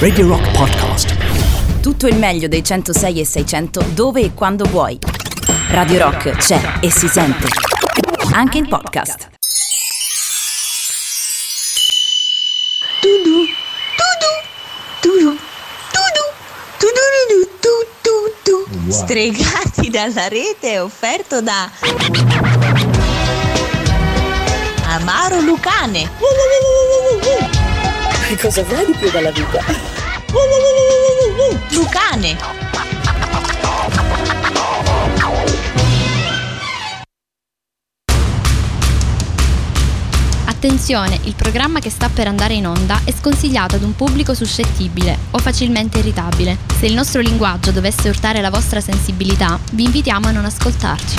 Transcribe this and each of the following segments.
Radio Rock Podcast. Tutto il meglio dei 106 e 600 dove e quando vuoi. Radio Rock c'è e si sente. Anche in podcast. Tudu, tudu, tudu, tudu, tudu, tudu, tudu. Stregati dalla rete offerto da Amaro Lucane. Che cosa vuoi di più dalla vita? Lucane. Attenzione, il programma che sta per andare in onda è sconsigliato ad un pubblico suscettibile o facilmente irritabile. Se il nostro linguaggio dovesse urtare la vostra sensibilità, vi invitiamo a non ascoltarci.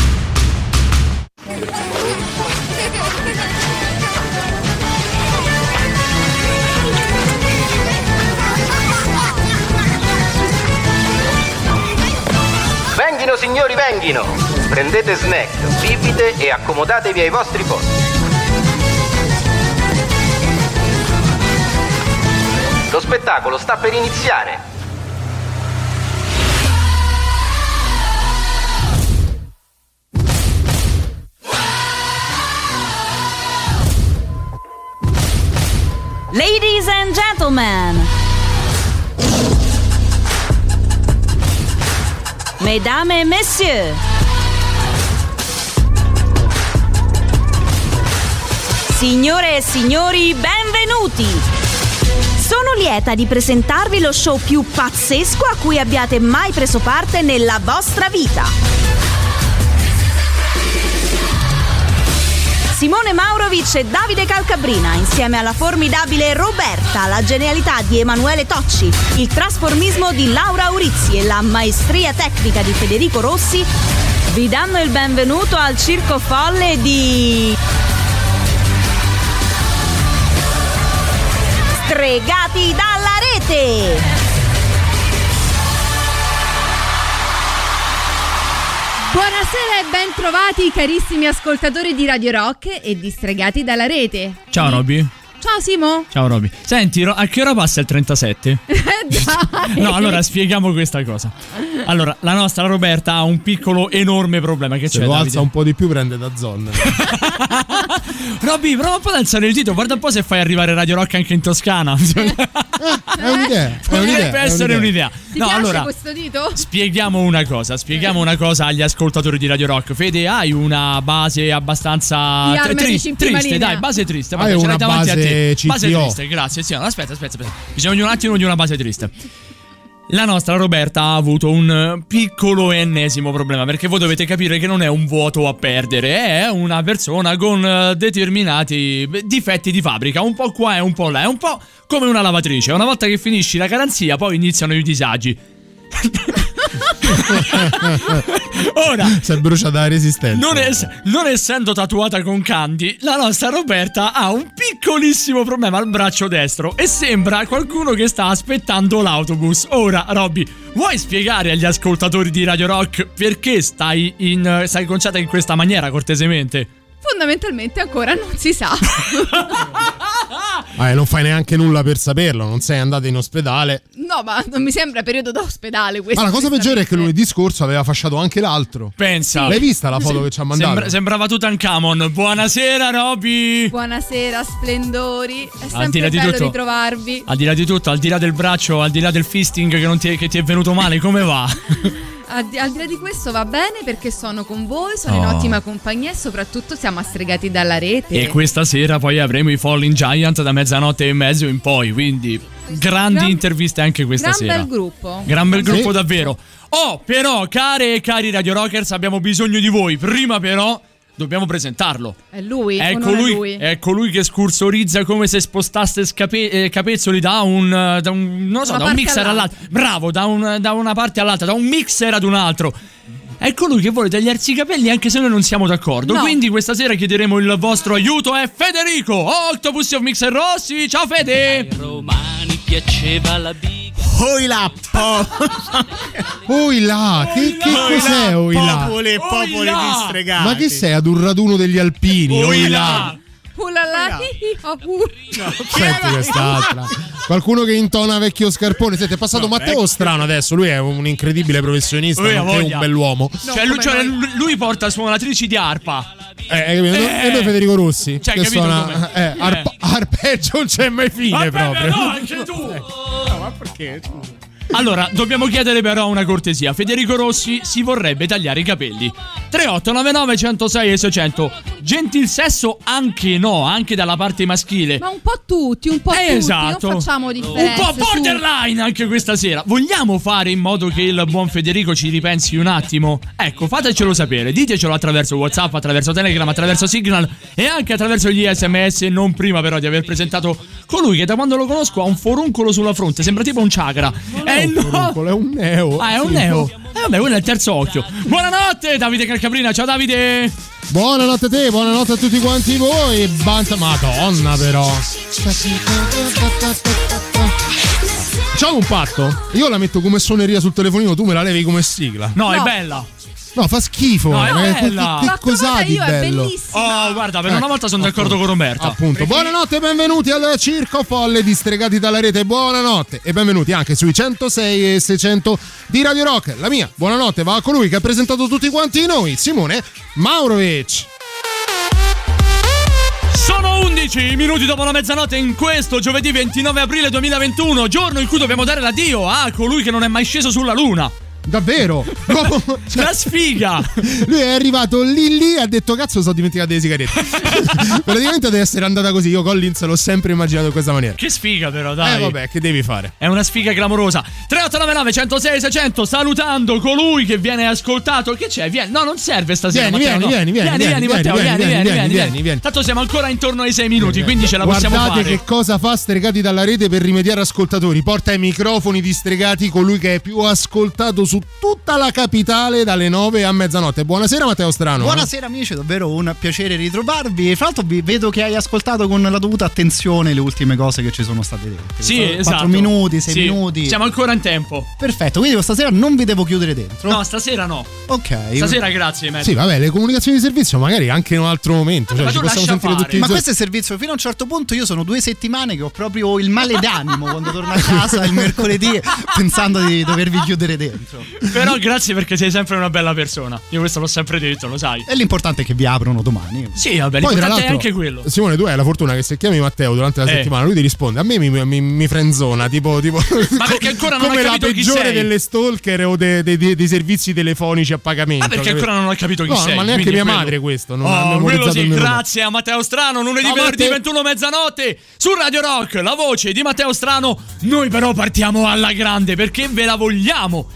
Venghino signori, venghino! Prendete snack, bibite e accomodatevi ai vostri posti. Lo spettacolo sta per iniziare. Ladies and gentlemen. Mesdames et messieurs. Signore e signori, benvenuti! Sono lieta di presentarvi lo show più pazzesco a cui abbiate mai preso parte nella vostra vita. Simone Maurovic e Davide Calcabrina, insieme alla formidabile Roberta, la genialità di Emanuele Tocci, il trasformismo di Laura Aurizzi e la maestria tecnica di Federico Rossi, vi danno il benvenuto al circo folle di. Stregati dalla rete! Buonasera e ben trovati carissimi ascoltatori di Radio Rock e distregati dalla rete. Ciao Roby. Ciao Simo. Ciao Roby. Senti, a che ora passa il 37? Dai. No, allora spieghiamo questa cosa. Allora, la nostra Roberta ha un piccolo enorme problema che Se c'è lo Davide? alza un po' di più prende da zone. Roby, prova un po' ad alzare il dito, guarda un po' se fai arrivare Radio Rock anche in Toscana. È un'idea. È Potrebbe essere un'idea. Ti No, piace allora questo dito? Spieghiamo una cosa, spieghiamo una cosa agli ascoltatori di Radio Rock. Fede, hai una base abbastanza tri- triste, linea. dai, base triste. Hai Vabbè, ce l'hai una davanti a base te. CTO. Base triste, grazie. Sì, aspetta, aspetta, aspetta. Bisogna di un attimo di una base triste. La nostra Roberta ha avuto un piccolo ennesimo problema perché voi dovete capire che non è un vuoto a perdere, è una persona con eh, determinati difetti di fabbrica, un po' qua e un po' là, è un po' come una lavatrice, una volta che finisci la garanzia poi iniziano i disagi. Ora, Si è bruciata la resistenza. non, es- non essendo tatuata con Candy, la nostra Roberta ha un piccolissimo problema al braccio destro e sembra qualcuno che sta aspettando l'autobus. Ora, Robby, vuoi spiegare agli ascoltatori di Radio Rock perché stai, in, stai conciata in questa maniera, cortesemente? Fondamentalmente ancora non si sa. Ah, non fai neanche nulla per saperlo. Non sei andato in ospedale. No, ma non mi sembra periodo d'ospedale questo. Ma la cosa peggiore è che lunedì scorso aveva fasciato anche l'altro. Pensa. L'hai vista la foto che ci ha mandato? Sembra- sembrava Tutankhamon. Buonasera, Robby. Buonasera, splendori. È Al di sempre là di bello tutto- ritrovarvi. Al di là di tutto, al di là del braccio, al di là del fisting che, non ti, è, che ti è venuto male, come va? Al di, al di là di questo va bene perché sono con voi, sono in Oh. ottima compagnia e soprattutto siamo astregati dalla rete. E questa sera poi avremo i Falling Giant da mezzanotte e mezzo in poi, quindi grandi Gran- interviste anche questa Gran sera. bel gruppo. Gran bel Sì. gruppo davvero. Oh, però, care e cari Radio Rockers, abbiamo bisogno di voi. Prima però dobbiamo presentarlo. È lui, Ecco onore a lui, lui. ecco lui che scursorizza come se spostaste scape- eh, capezzoli da un, eh, da un non lo so, da un mixer all'altra. all'altro. Bravo, da, un- da una parte all'altra, da un mixer ad un altro. Ecco lui che vuole tagliarsi i capelli anche se noi non siamo d'accordo. No. Quindi questa sera chiederemo il vostro aiuto. È Federico, Octopus of Mixer Rossi. Ciao Fede! romani piaceva la biga. Oi là, po- Oi là, che, che cos'è oi là? popole e popole là. di stregati. Ma che sei ad un raduno degli alpini? Oi là. Hi, oh, uh. Senti quest'altra. Qualcuno che intona vecchio scarpone. Senti, è passato No, Matteo vecchio. Strano adesso. Lui è un incredibile professionista, Lui nonché un bell'uomo. cioè, lui, cioè, lui- porta suonatrici di arpa. Eh? Eh. E noi Federico Rossi. Cioè, che suona. Eh, arp- arpeggio non c'è mai fine Vabbè, proprio. no, anche tu. ma perché? Allora, dobbiamo chiedere però una cortesia. Federico Rossi si vorrebbe tagliare i capelli. 3899 106 e 600. Gentil sesso anche no, anche dalla parte maschile. Ma un po' tutti, un po' Esatto. tutti, non facciamo Un differenze. po' su. borderline anche questa sera. Vogliamo fare in modo che il buon Federico ci ripensi un attimo? Ecco, fatecelo sapere. Ditecelo attraverso WhatsApp, attraverso Telegram, attraverso Signal e anche attraverso gli SMS. Non prima, però, di aver presentato colui che da quando lo conosco ha un foruncolo sulla fronte. Sembra tipo un chakra. è Un no! foruncolo, è un neo. Ah, è un Sì. neo. Eh vabbè, quello è il terzo occhio. Buonanotte, Davide Calcaprina. Ciao, Davide. Buonanotte a te, buonanotte a tutti quanti voi. Banta, madonna, però. Facciamo un patto. Io la metto come suoneria sul telefonino, tu me la levi come sigla. No, è bella. No, fa schifo. No, è eh, che- bella. Che, cos'ha di io, è bello? bellissima. Oh, guarda, per una volta sono d'accordo con Roberta. Appunto, buonanotte e benvenuti al Circo Folle distregati dalla rete. Buonanotte e benvenuti anche sui 106 e 600 di Radio Rock. La mia buonanotte va a colui che ha presentato tutti quanti noi, Simone Maurovic. Sono 11 minuti dopo la mezzanotte in questo giovedì 29 aprile 2021, giorno in cui dobbiamo dare l'addio a colui che non è mai sceso sulla luna. Davvero? Dopo... La sfiga! Lui è arrivato lì lì e ha detto cazzo sono dimenticato delle sigarette. Praticamente deve essere andata così. Io Collins l'ho sempre immaginato in questa maniera. Che sfiga però, dai. Eh vabbè, che devi fare? È una sfiga clamorosa. 3899 106 600 salutando colui che viene ascoltato. Che c'è? Vieni. No, non serve stasera, vieni, Matteo. Vieni, no. vieni, vieni, vieni, vieni, Matteo, vieni, vieni, vieni, vieni, vieni, vieni, Tanto siamo ancora intorno ai 6 minuti, quindi ce la possiamo fare. Guardate che cosa fa Stregati dalla rete per rimediare ascoltatori. Porta ai microfoni di Stregati colui che è più ascoltato su tutta la capitale dalle 9 a mezzanotte. Buonasera Matteo Strano. Buonasera amici, davvero un piacere ritrovarvi. Fra l'altro vi vedo che hai ascoltato con la dovuta attenzione le ultime cose che ci sono state dette. Sì, Quattro esatto. minuti, 6 Sì, minuti. Siamo ancora in tempo. Perfetto, quindi questa sera non vi devo chiudere dentro. No, stasera no. Ok. Stasera grazie, Matt. Sì, vabbè, le comunicazioni di servizio magari anche in un altro momento. Cioè, ma ci possiamo sentire fare. tutti i Ma questo è il servizio fino a un certo punto. Io sono due settimane che ho proprio il male d'animo quando torno a casa il mercoledì pensando di dovervi chiudere dentro. Però grazie perché sei sempre una bella persona. Io questo l'ho sempre detto, lo sai. E l'importante è che vi aprono domani. Sì, vabbè, Poi, tra l'importante è anche quello. Simone, tu hai la fortuna che se chiami Matteo durante la Eh. settimana, lui ti risponde. A me mi, mi, mi frenzona, tipo, tipo Ma perché ancora non come hai la capito chi peggiore sei. delle stalker o dei, dei- dei- dei servizi telefonici a pagamento. Ma perché capito? ancora non ho capito chi No, sei. ma neanche mia quello- madre questo. Non Oh, quello sì, grazie a Matteo Strano, lunedì, Ciao, venerdì, Matteo. 21 mezzanotte su Radio Rock, la voce di Matteo Strano. Noi però partiamo alla grande perché ve la vogliamo.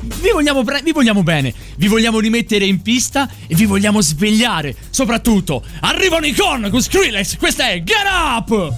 Vi vogliamo, pre- vi vogliamo bene, vi vogliamo rimettere in pista e vi vogliamo svegliare. Soprattutto, arrivano i con con Skrillex, questa è Get Up!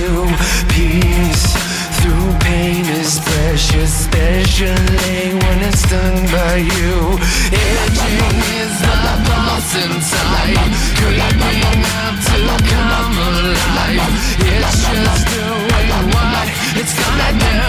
to peace through pain is precious, especially when it's done by you. Edging is the boss inside, dreaming up to come alive. It's just doing what it's gonna do.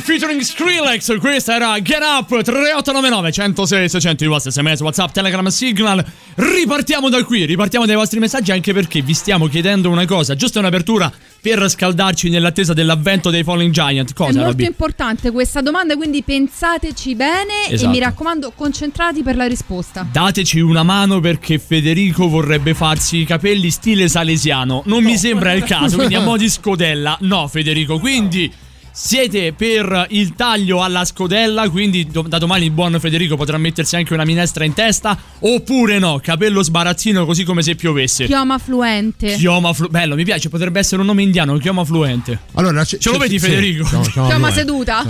Featuring Skrillex. Questa era Get Up 3899 106 600 i vostri sms, WhatsApp, Telegram, Signal. Ripartiamo da qui, ripartiamo dai vostri messaggi anche perché vi stiamo chiedendo una cosa, giusto un'apertura per scaldarci nell'attesa dell'avvento dei Falling Giant. È Cosa, molto Robby? importante questa domanda, quindi pensateci bene e Esatto. mi raccomando concentrati per la risposta. Dateci una mano perché Federico vorrebbe farsi i capelli stile salesiano. Non mi sembra il caso, quindi a mo' di scodella. No, Federico, quindi siete per il taglio alla scodella, quindi do- da domani il buon Federico potrà mettersi anche una minestra in testa, oppure no, capello sbarazzino così come se piovesse. Chioma fluente. Chioma flu- bello, mi piace, potrebbe essere un nome indiano, chioma fluente. Allora, Ce lo vedi, Federico? Chioma seduta?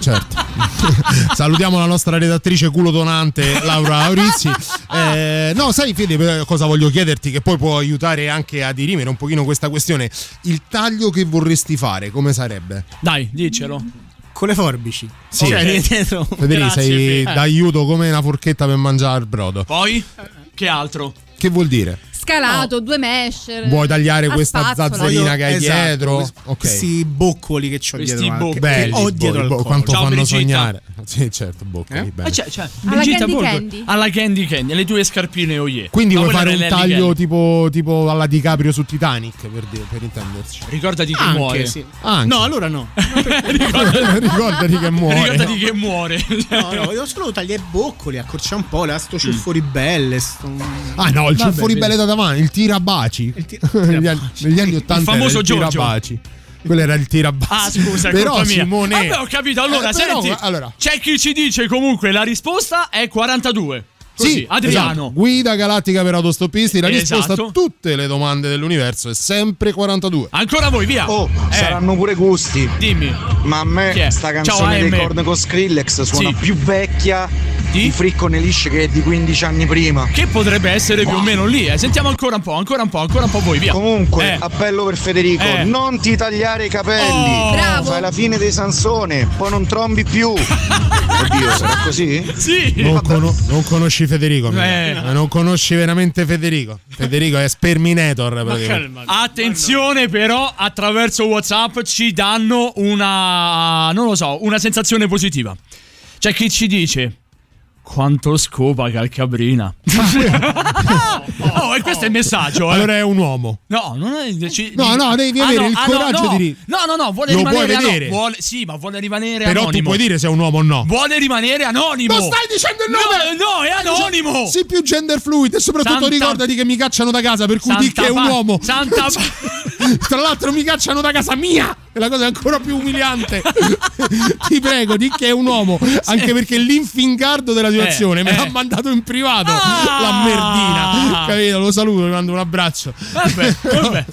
certo. Salutiamo la nostra redattrice culo tonante Laura Aurizzi. Eh, no, sai Fede, eh, cosa voglio chiederti che poi può aiutare anche a dirimere un pochino questa questione. Il taglio che vorresti fare, come sarebbe? Dai, diccelo. Con le forbici. Sì. Cioè, Ok. dietro. Federico, Grazie, sei eh. d'aiuto come una forchetta per mangiare il brodo. Poi? Che altro? Che vuol dire? Scalato, due mesh. Vuoi tagliare questa spazzola. zazzolina che hai Esatto, dietro? questi- Ok. Questi boccoli che ho Questi dietro. Belli, ho dietro bo- quanto Ciao, fanno Brigitta. sognare. Sì, certo, boccoli, Eh? belli. C'è, c'è. Alla Brigitta Candy. Candy. Alla Candy Candy, le tue scarpine oie. Quindi Ma vuoi fare un taglio tipo, tipo alla DiCaprio su Titanic, per, dire- per intenderci. Ricordati che Anche, muore. sì. Anche. No, allora no. Ricordati che muore. Ricordati che muore. No, no, voglio solo tagliare i boccoli, accorciare un po', là, sto ciuffo belle. Sto... Ah no, il ciuffo di vedi. belle da davanti, il tirabaci. Il ti- negli, anni, negli anni 80 Il famoso il Giorgio. tirabaci. Quello era il tirabaci. Ah, scusa, Però. Simone Vabbè, ho capito. Allora, Eh, però, senti. allora. C'è chi ci dice comunque la risposta è 42. Così, Sì, Adriano. esatto. Guida galattica per autostoppisti. La risposta Esatto. a tutte le domande dell'universo è sempre 42. Ancora voi, via. Oh, Eh, saranno pure gusti. Dimmi. Ma a me Chi è? sta Ciao, canzone dei Korn con Skrillex suona Sì. più vecchia Di? di Friccone Lisce che è di 15 anni prima. Che potrebbe essere più o meno lì. Eh. Sentiamo ancora un po', ancora un po', ancora un po' voi, via. Comunque, Eh. appello per Federico, Eh. non ti tagliare i capelli. Oh. Bravo. Fai la fine dei Sansone, poi non trombi più. Oddio, sarà così? Sì. Non, cono- non conosci Federico. Eh. Eh, Non conosci veramente Federico. Federico è Sperminator. Attenzione però, attraverso WhatsApp ci danno una, non lo so, una sensazione positiva. C'è chi ci dice quanto scopa Calcabrina. oh, e questo è il messaggio. eh. Allora è un uomo. No, non è. ci- No, no, devi Ah, avere no, il ah, no, coraggio no. di- No, no, no, vuole Lo rimanere puoi vedere. vuole- Sì, ma vuole rimanere Però anonimo. tu puoi dire se è un uomo o no. Vuole rimanere anonimo. Non stai dicendo il nome! No, no, è anonimo. Sii più gender fluid e soprattutto Santa- ricordati che mi cacciano da casa, per cui Santa di che è un uomo. Santa Tra l'altro mi cacciano da casa mia! E la cosa è ancora più umiliante. Ti prego, di che è un uomo. Anche perché l'infingardo della situazione Eh, me eh. l'ha mandato in privato. Ah! La merdina. Capito? Lo saluto, mi mando un abbraccio. Vabbè, vabbè.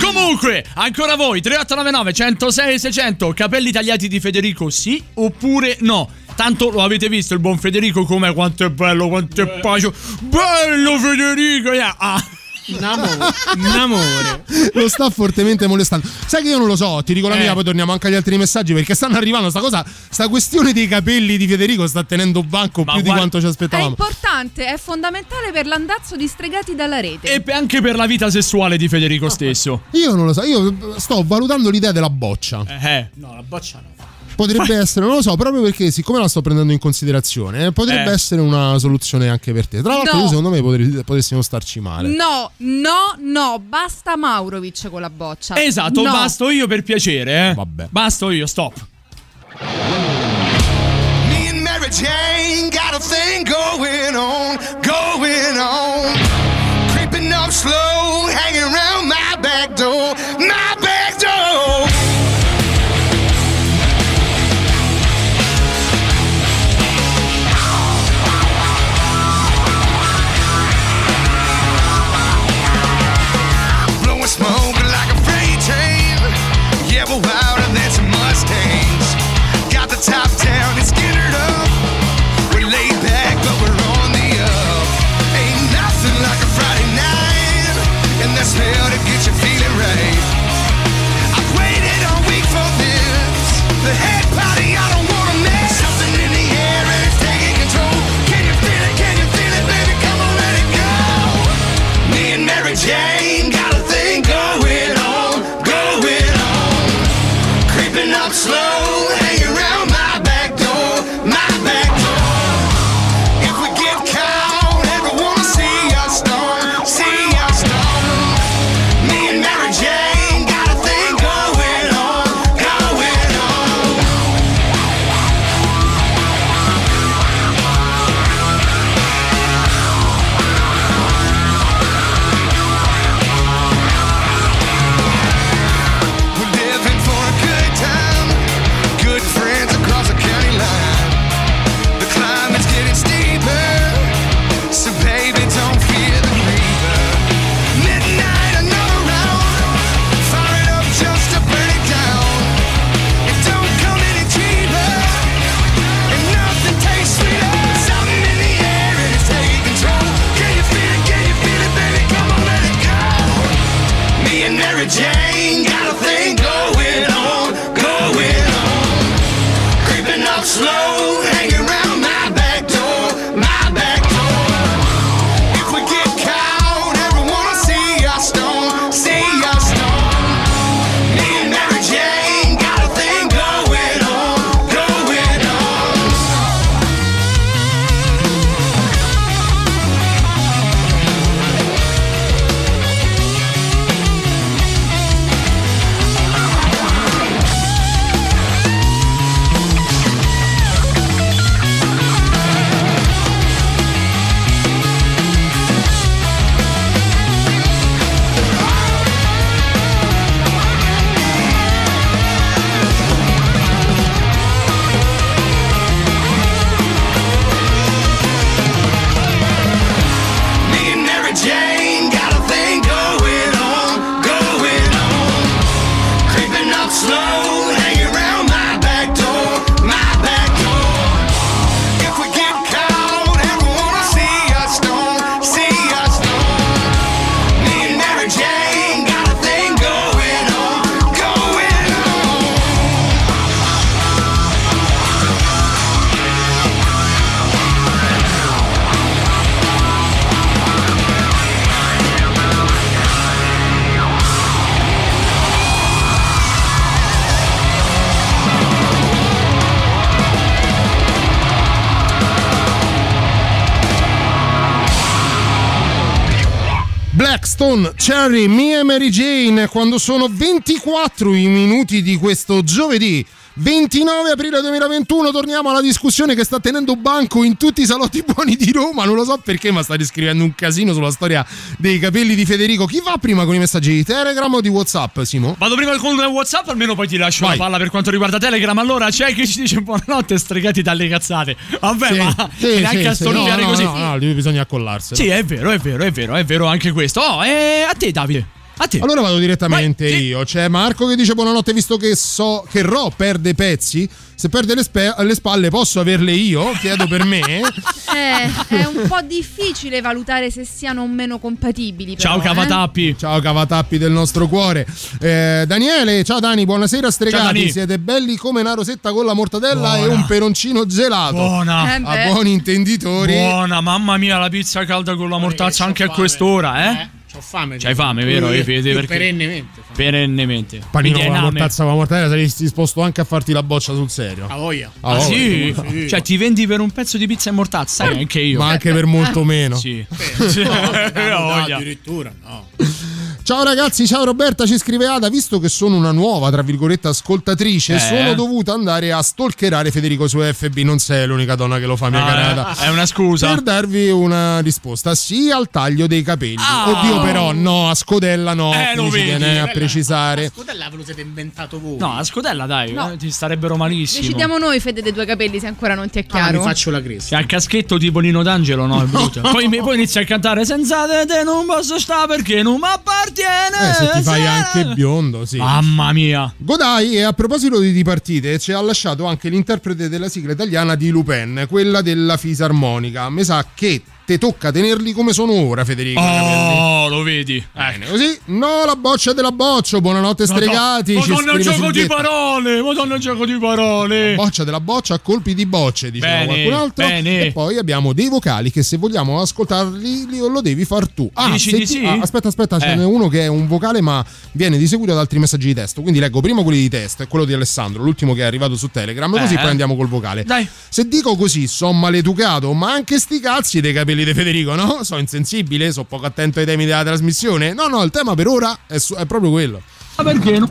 Comunque, ancora voi 3899 106 600 capelli tagliati di Federico sì oppure no? Tanto lo avete visto il buon Federico come quanto è bello, quanto è pacio. Bello Federico! yeah. Ah. Un amore. Un amore. Lo sta fortemente molestando. Sai che io non lo so, ti dico la Eh. mia, poi torniamo anche agli altri messaggi perché stanno arrivando sta cosa, sta questione dei capelli di Federico sta tenendo banco Ma più di guarda- quanto ci È aspettavamo. importante, è fondamentale per l'andazzo di stregati dalla rete. E anche per la vita sessuale di Federico stesso. Io non lo so, io sto valutando l'idea della boccia. Eh. No, la boccia no. Potrebbe essere, non lo so, proprio perché siccome la sto prendendo in considerazione, eh, potrebbe Eh. essere una soluzione anche per te. Tra l'altro, No. io secondo me potre- potessimo starci male. No, no, no, basta Maurovic con la boccia. Esatto, No. basto io per piacere, eh. Vabbè. Basto io, stop. Me and Mary Jane got a thing going on, going on. Creeping up slow, hanging around Blackstone, Cherry, Mia e Mary Jane quando sono 24 i minuti di questo giovedì 29 aprile 2021 torniamo alla discussione che sta tenendo banco in tutti i salotti buoni di Roma non lo so perché ma sta riscrivendo un casino sulla storia dei capelli di Federico chi va prima con i messaggi di Telegram o di Whatsapp Simo? Vado prima con WhatsApp, almeno poi ti lascio Vai. la palla per quanto riguarda Telegram. Allora c'è chi ci dice buonanotte, stregati dalle cazzate. Vabbè, Sì, ma sì, neanche sì, a sì. storniare no, no, così. no, no, lì bisogna accollarselo Sì, è vero, è vero, è vero, è vero anche questo. Oh, e a te, Davide. A te. Allora vado direttamente io. C'è Marco che dice buonanotte visto che so che Ro perde pezzi. Se perde le, spe- le spalle posso averle io? Chiedo per me. Eh, è un po' difficile valutare se siano o meno compatibili. però, Ciao eh. Cavatappi. Ciao Cavatappi del nostro cuore. Eh, Daniele, ciao Dani, buonasera Ciao, stregati. Dani. Siete belli come una rosetta con la mortadella Buona. e un peroncino gelato. Buona. Eh. A buoni intenditori. Buona, mamma mia, la pizza calda con la mortaccia anche a quest'ora, eh? C'ho fame. C'hai fame, vero? Io- Eh, Fede, io perché- Perennemente. Perennemente. Panino con la mortazza con la mortadella saresti disposto anche a farti la boccia sul serio. A voglia. Ah, Ah, oh, sì? sì. Cioè, ti vendi per un pezzo di pizza e mortazza? Sai, anche io. Ma anche per molto meno. Sì. No, Sì. no, Ha voglia. addirittura no. Ciao ragazzi, ciao Roberta, ci scrive Ada, visto che sono una nuova, tra virgolette, ascoltatrice, Eh. sono dovuta andare a stalkerare Federico su FB, non sei l'unica donna che lo fa, mia Ah, cara Ada. è una scusa. Per darvi una risposta, sì al taglio dei capelli. Ah. Oddio però, no, a scodella no, Eh, lo vedi. tiene a precisare. Scudella ve lo siete inventato voi. No, a scodella, dai, No. eh, ti starebbero malissimo. Decidiamo noi, Fede, dei due capelli, se ancora non ti è Ah, mi chiaro. faccio la cresta. Il caschetto tipo Nino D'Angelo, no? È brutto. poi, mi- poi inizia a cantare senza te te non posso stare perché non mi appartiene. Eh, se ti fai Sarà- anche biondo, sì. Mamma mia. Godai, e a proposito di dipartite, ci ha lasciato anche l'interprete della sigla italiana di Lupin, quella della fisarmonica. Mi sa che te tocca tenerli come sono ora, Federico. Oh, lo vedi. Bene, così. No, la boccia della boccia. Buonanotte, stregati. Madonna, scrive gioco di parole. Madonna, gioco di parole. Boccia della boccia a colpi di bocce, diceva Bene, qualcun altro. bene. E poi abbiamo dei vocali che se vogliamo ascoltarli li- lo devi far tu. Ah, Dici di ti- sì? ah, aspetta, aspetta, ce Eh. n'è uno che è un vocale ma viene di seguito da altri messaggi di testo. Quindi leggo prima quelli di testo e quello di Alessandro, l'ultimo che è arrivato su Telegram, così Eh. poi andiamo col vocale. Dai. Se dico così, sono maleducato, ma anche sti cazzi dei capelli di Federico, no? Sono insensibile, sono poco attento ai temi della trasmissione. No, no, il tema per ora è, su- è proprio quello. Ma perché no?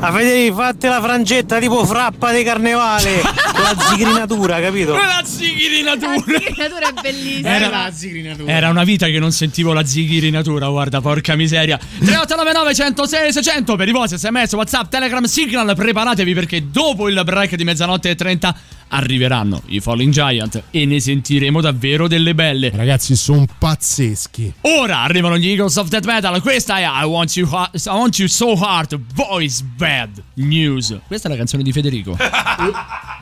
A Federico, fate la frangetta tipo frappa di carnevale la zigrinatura, capito? La zigrinatura. La zigrinatura è bellissima. Era- la zigrinatura. Era una vita che non sentivo la zighirinatura, guarda, porca miseria. 3899 106 600 per i vostri sms, whatsapp, telegram, signal, preparatevi perché dopo il break di mezzanotte e 30 arriveranno i Falling Giant e ne sentiremo davvero delle belle. Ragazzi, sono pazzeschi. Ora arrivano gli Eagles of Death Metal, questa è I Want You, Ha- I Want you So Hard, Voice Bad News. Questa è la canzone di Federico.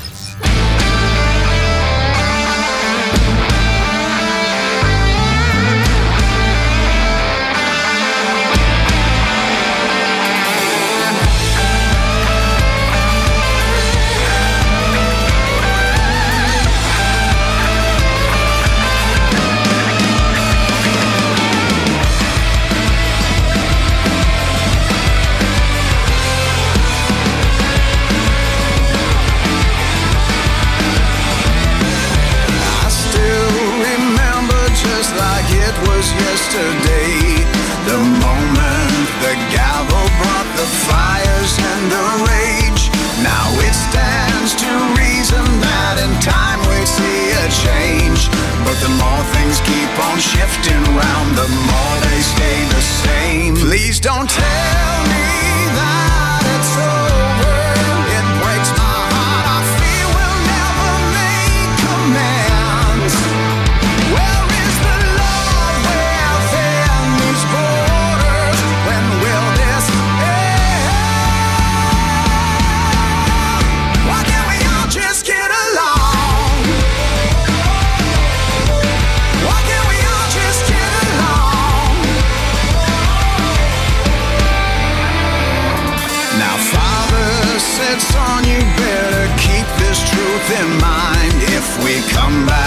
day. The moment the gavel brought the fires and the rage. Now it stands to reason that in time we see a change. But the more things keep on shifting round, the more they stay the same. Please don't tell. in mind if we come back.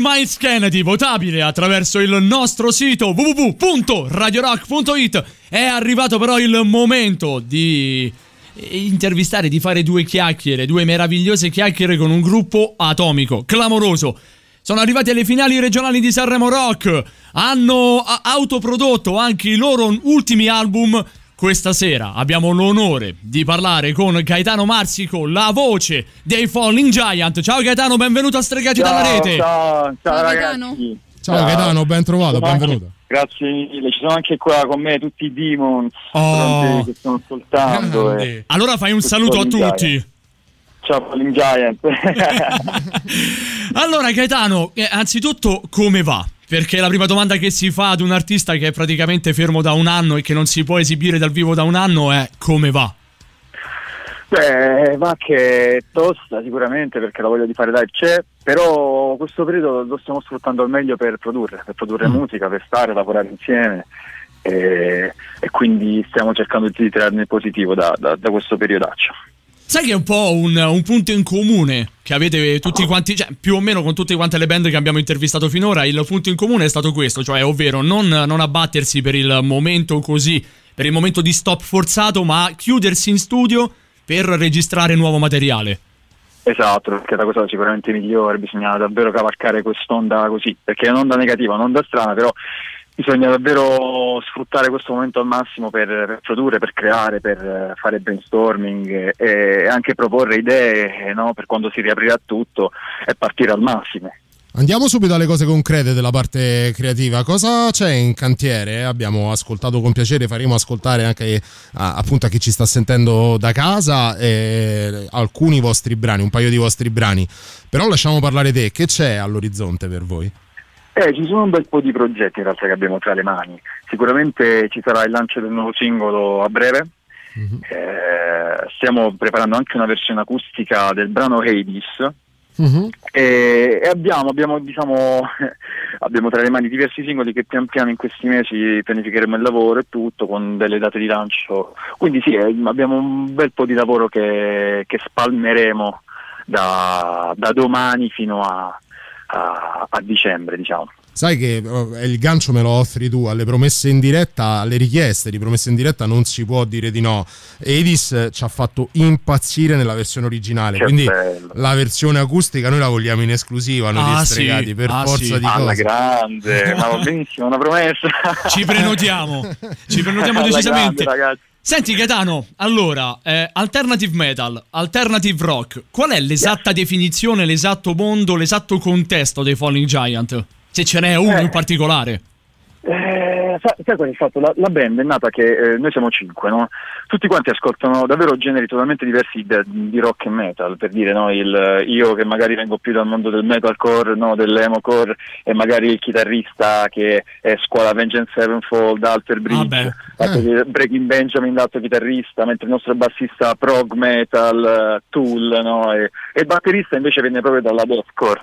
Miles Kennedy, votabile attraverso il nostro sito www.radiorock.it. È arrivato però il momento di intervistare, di fare due chiacchiere, due meravigliose chiacchiere con un gruppo atomico, clamoroso. Sono arrivati alle finali regionali di Sanremo Rock, hanno autoprodotto anche i loro ultimi album questa sera abbiamo l'onore di parlare con Gaetano Marsico, la voce dei Falling Giant. Ciao Gaetano, benvenuto a Stregati Ciao, dalla rete. Ciao, ciao, Ciao, ragazzi. Ciao Gaetano, ben trovato, Sono anche- benvenuto. Grazie mille, ci sono anche qua con me tutti i demons Oh. che stanno ascoltando. e- Allora fai un saluto a tutti. Giant. Ciao Falling Giant. Allora Gaetano, eh, anzitutto come va? Perché la prima domanda che si fa ad un artista che è praticamente fermo da un anno e che non si può esibire dal vivo da un anno è come va? Beh, va che è tosta sicuramente perché la voglia di fare live c'è, però questo periodo lo stiamo sfruttando al meglio per produrre, per produrre Mm. musica, per stare, lavorare insieme e, e quindi stiamo cercando di trarne il positivo da, da- da questo periodaccio. Sai che è un po' un, un punto in comune che avete tutti quanti, cioè più o meno con tutte quante le band che abbiamo intervistato finora, il punto in comune è stato questo, cioè ovvero non, non abbattersi per il momento così, per il momento di stop forzato, ma chiudersi in studio per registrare nuovo materiale. Esatto, perché la cosa sicuramente migliore, bisogna davvero cavalcare quest'onda così, perché è un'onda negativa, un'onda strana, però bisogna davvero sfruttare questo momento al massimo per, produrre, per creare, per eh, fare brainstorming e, e anche proporre idee eh, no, per quando si riaprirà tutto e partire al massimo. Andiamo subito alle cose concrete della parte creativa. Cosa c'è in cantiere? Abbiamo ascoltato con piacere, faremo ascoltare anche a, appunto a chi ci sta sentendo da casa eh, alcuni vostri brani, un paio di vostri brani. Però lasciamo parlare te, che c'è all'orizzonte per voi? Eh, ci sono un bel po' di progetti in realtà che abbiamo tra le mani. Sicuramente ci sarà il lancio del nuovo singolo a breve. Eh, stiamo preparando anche una versione acustica del brano Hades. E, e abbiamo, abbiamo, diciamo, abbiamo tra le mani diversi singoli che pian piano in questi mesi pianificheremo il lavoro e tutto con delle date di lancio. Quindi sì, eh, abbiamo un bel po' di lavoro che, che spalmeremo da, da domani fino a, a- a dicembre, diciamo. Sai che eh, il gancio me lo offri tu alle promesse in diretta, alle richieste di promesse in diretta non si può dire di no. Edis eh, ci ha fatto impazzire nella versione originale, Che quindi bello. la versione acustica noi la vogliamo in esclusiva, noi Ah, stregati, sì, per ah, forza sì. di Alla cose. grande, ma va benissimo, una promessa. Ci prenotiamo, ci prenotiamo Alla decisamente. grande, ragazzi. Senti Gaetano, allora, eh, alternative metal, alternative rock, qual è l'esatta definizione, l'esatto mondo, l'esatto contesto dei Falling Giant? Se ce n'è uno Eh. in particolare. Eh, sai, qual è il fatto? La, la band è nata che eh, noi siamo cinque, no? Tutti quanti ascoltano davvero generi totalmente diversi de- di rock e metal, per dire no? il, io che magari vengo più dal mondo del metalcore, no? dell'emocore, e magari il chitarrista che è scuola Vengeance Sevenfold, Alter Bridge, fatto che Breaking Benjamin, l'altro chitarrista, mentre il nostro bassista prog metal, eh, Tool, no? e, e il batterista invece viene proprio dalla deathcore.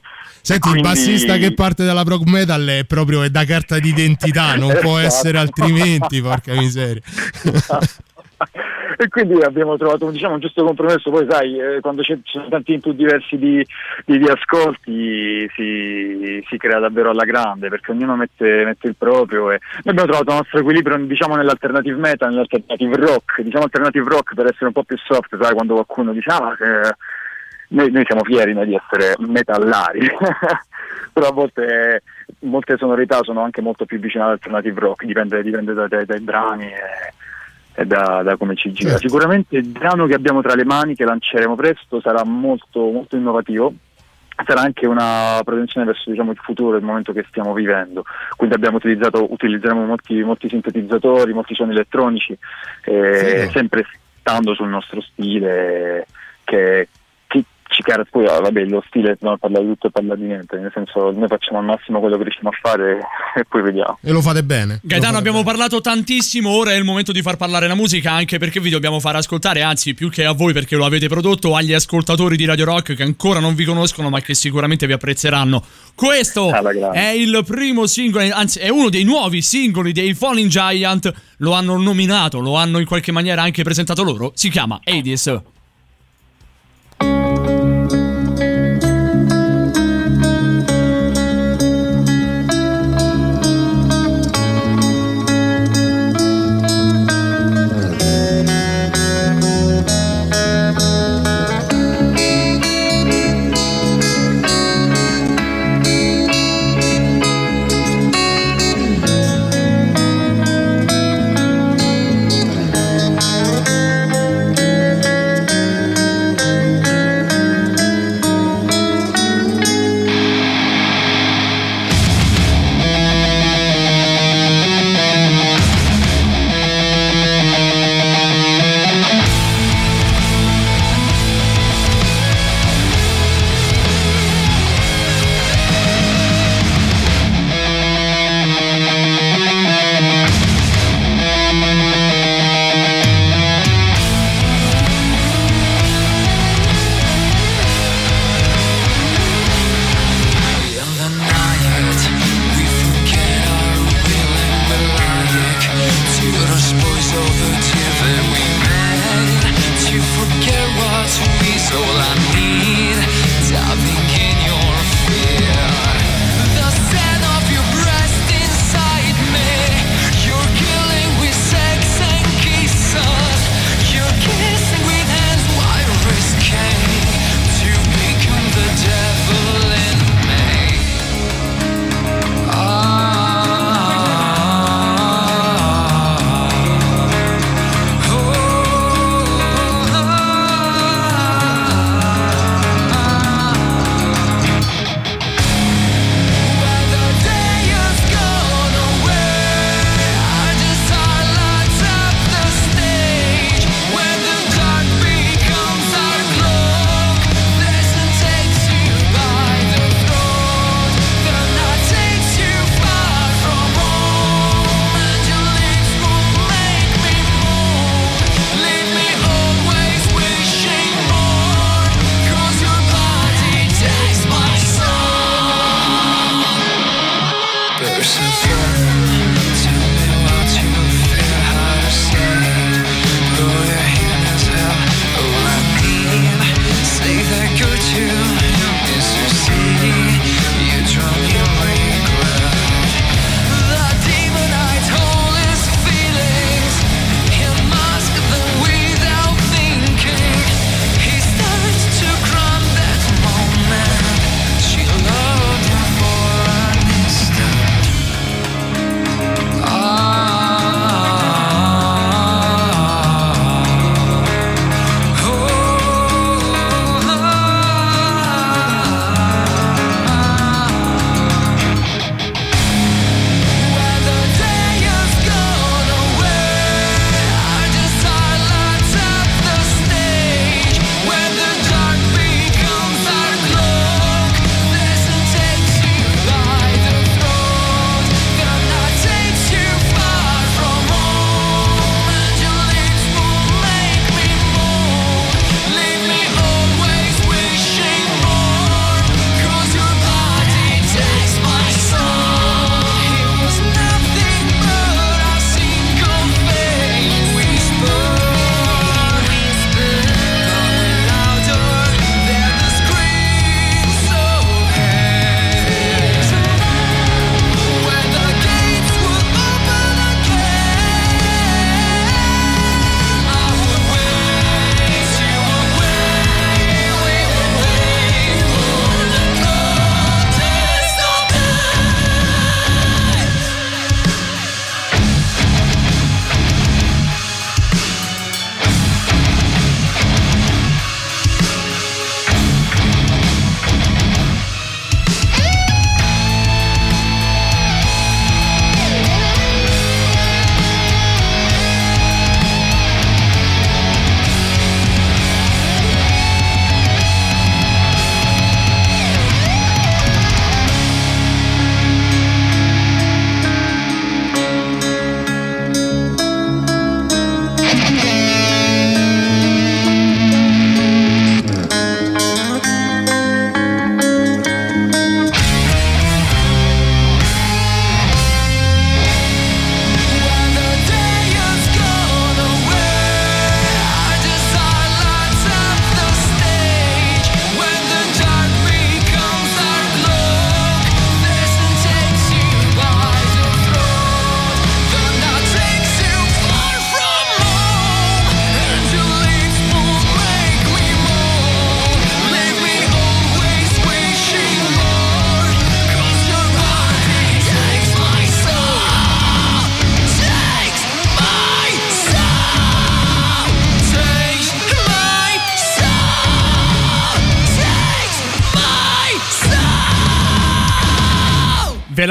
Senti, Quindi- il bassista che parte dalla prog metal è proprio è da carta d'identità, non può Esatto. essere altrimenti, porca miseria. e quindi abbiamo trovato diciamo, un giusto compromesso. Poi, sai, eh, quando ci sono tanti input diversi di, di- di ascolti, si, si crea davvero alla grande perché ognuno mette, mette il proprio. E noi abbiamo trovato il nostro equilibrio diciamo, nell'alternative metal, nell'alternative rock. Diciamo alternative rock per essere un po' più soft, sai, quando qualcuno dice ah, eh, noi, noi siamo fieri noi, di essere metallari. Però a volte molte sonorità sono anche molto più vicine all'alternative rock, dipende, dipende dai, dai- dai brani e, e da, da come ci gira. Sicuramente il brano che abbiamo tra le mani, che lanceremo presto, sarà molto, molto innovativo. Sarà anche una protezione verso diciamo, il futuro, il momento che stiamo vivendo. Quindi abbiamo utilizzato, utilizzeremo molti, molti sintetizzatori, molti suoni elettronici, eh, Sì. sempre stando sul nostro stile che, che ci cara poi ah, vabbè lo stile non parla di tutto e parla di niente nel senso noi facciamo al massimo quello che riusciamo a fare e poi vediamo E lo fate bene. Gaetano, abbiamo parlato tantissimo, ora è il momento di far parlare la musica, anche perché vi dobbiamo far ascoltare, anzi più che a voi perché lo avete prodotto, agli ascoltatori di Radio Rock che ancora non vi conoscono ma che sicuramente vi apprezzeranno. Questo è il primo singolo, anzi è uno dei nuovi singoli dei Falling Giant, lo hanno nominato, lo hanno in qualche maniera anche presentato loro, si chiama Hades.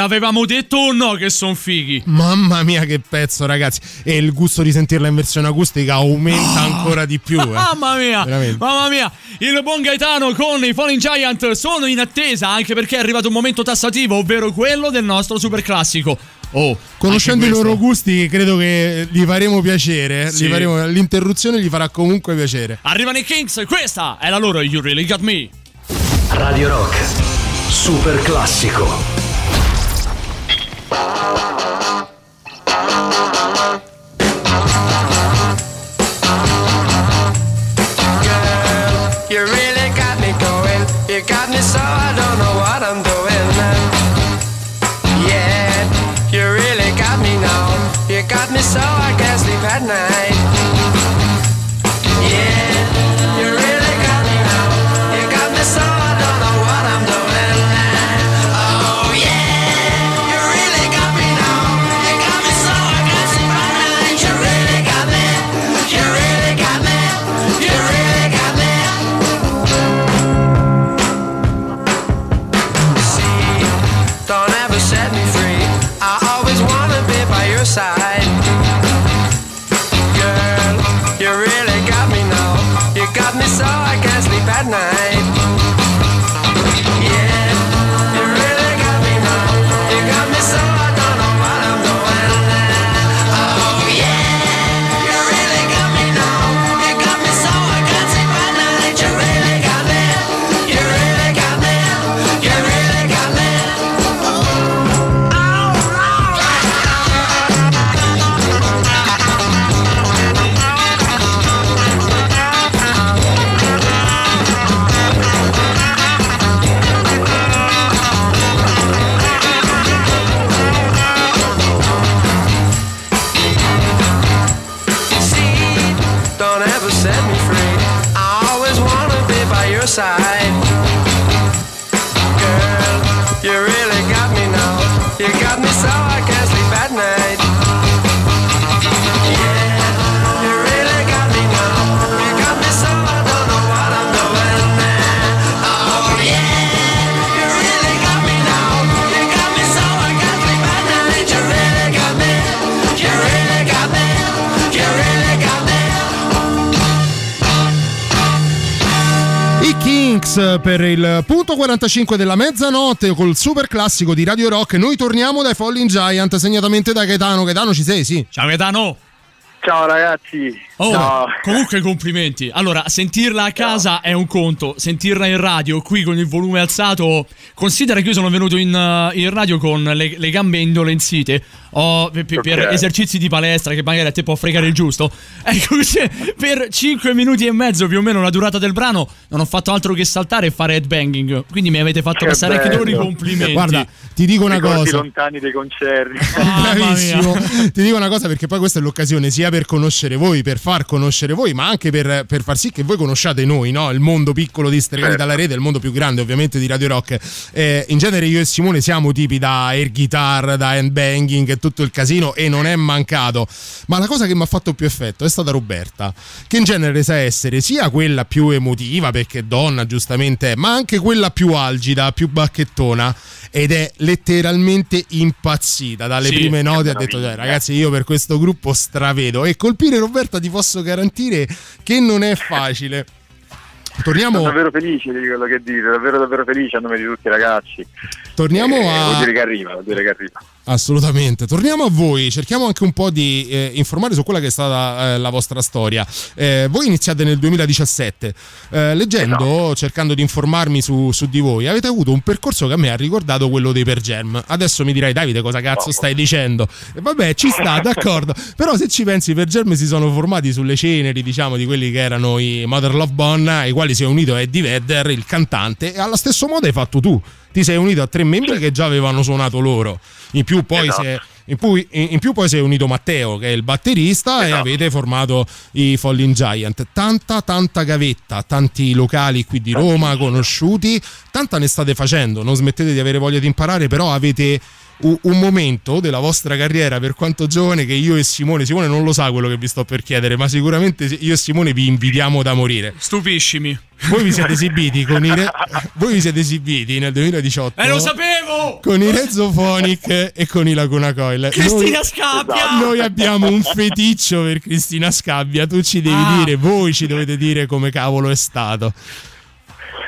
L'avevamo detto o no che sono fighi? Mamma mia che pezzo ragazzi E il gusto di sentirla in versione acustica aumenta ancora di più eh. Mamma mia, Veramente. mamma mia, il buon Gaetano con i Falling Giant sono in attesa anche perché è arrivato un momento tassativo, ovvero quello del nostro super classico. Oh, Conoscendo i loro gusti credo che gli faremo piacere. Sì. Gli faremo- L'interruzione gli farà comunque piacere Arrivano i Kings, questa è la loro You Really Got Me. Radio Rock. Super classico. Good night. Per il punto 45 della mezzanotte col super classico di Radio Rock. Noi torniamo dai Falling Giant, segnatamente da Gaetano. Gaetano ci sei? Sì. Ciao Gaetano. Ciao ragazzi. Oh, Ciao. comunque complimenti. Allora, sentirla a casa è un conto, sentirla in radio qui con il volume alzato. Considera che io sono venuto in, uh, in radio con le, le gambe indolenzite. Ho, per, per- esercizi di palestra che magari a te può fregare il giusto. Ecco, se per 5 minuti e mezzo più o meno la durata del brano non ho fatto altro che saltare e fare headbanging. Quindi mi avete fatto Che passare anche loro i bello. complimenti. Guarda, ti dico una cosa. lontani dei concerti. Bravissimo. Ti dico una cosa perché poi questa è l'occasione sia per conoscere voi, per far conoscere voi, ma anche per, per far sì che voi conosciate noi, no? il mondo piccolo di Stregati Certo. dalla rete, il mondo più grande ovviamente di Radio Rock. Eh, in genere io e Simone siamo tipi da air guitar, da handbanging e tutto il casino e non è mancato. Ma la cosa che mi ha fatto più effetto è stata Roberta, che in genere sa essere sia quella più emotiva, perché donna giustamente è, ma anche quella più algida, più bacchettona. Ed è letteralmente impazzita dalle Sì, prime note. Ha detto. "Cioè, Ragazzi, io per questo gruppo stravedo. E colpire Roberta ti posso garantire che non è facile. Torniamo, Sono davvero felice di quello che dite, davvero davvero felice a nome di tutti i ragazzi. torniamo Eh, a. Vuol dire che arriva, vuol dire che arriva. Assolutamente. Torniamo a voi, cerchiamo anche un po' di eh, informare su quella che è stata eh, la vostra storia. Eh, voi iniziate nel 2017, Eh, leggendo, Esatto. cercando di informarmi su, su di voi, avete avuto un percorso che a me ha ricordato quello dei Per Jam. Adesso mi dirai, Davide, cosa cazzo stai dicendo? E vabbè, ci sta, d'accordo. Però se ci pensi, i Per Jam si sono formati sulle ceneri, diciamo, di quelli che erano i Mother Love Bone, ai quali si è unito Eddie Vedder, il cantante, e allo stesso modo hai fatto tu. Ti sei unito a tre membri che già avevano suonato loro. In più poi Esatto. si è in, cui- in- più poi si è unito Matteo che è il batterista e Esatto. avete formato i Falling Giant. Tanta tanta gavetta, tanti locali qui di Roma conosciuti, tanta ne state facendo, non smettete di avere voglia di imparare, però avete un momento della vostra carriera per quanto giovane che io e Simone, Simone non lo sa quello che vi sto per chiedere, ma sicuramente io e Simone vi invidiamo da morire. Stupiscimi. Voi vi siete esibiti con i Re- voi vi siete esibiti nel 2018 Eh, lo sapevo! con i Rezophonic e con i Laguna Coil. Cristina Noi- Scabbia! Noi abbiamo un feticcio per Cristina Scabbia. Tu ci devi Ah. dire, voi ci dovete dire come cavolo è stato.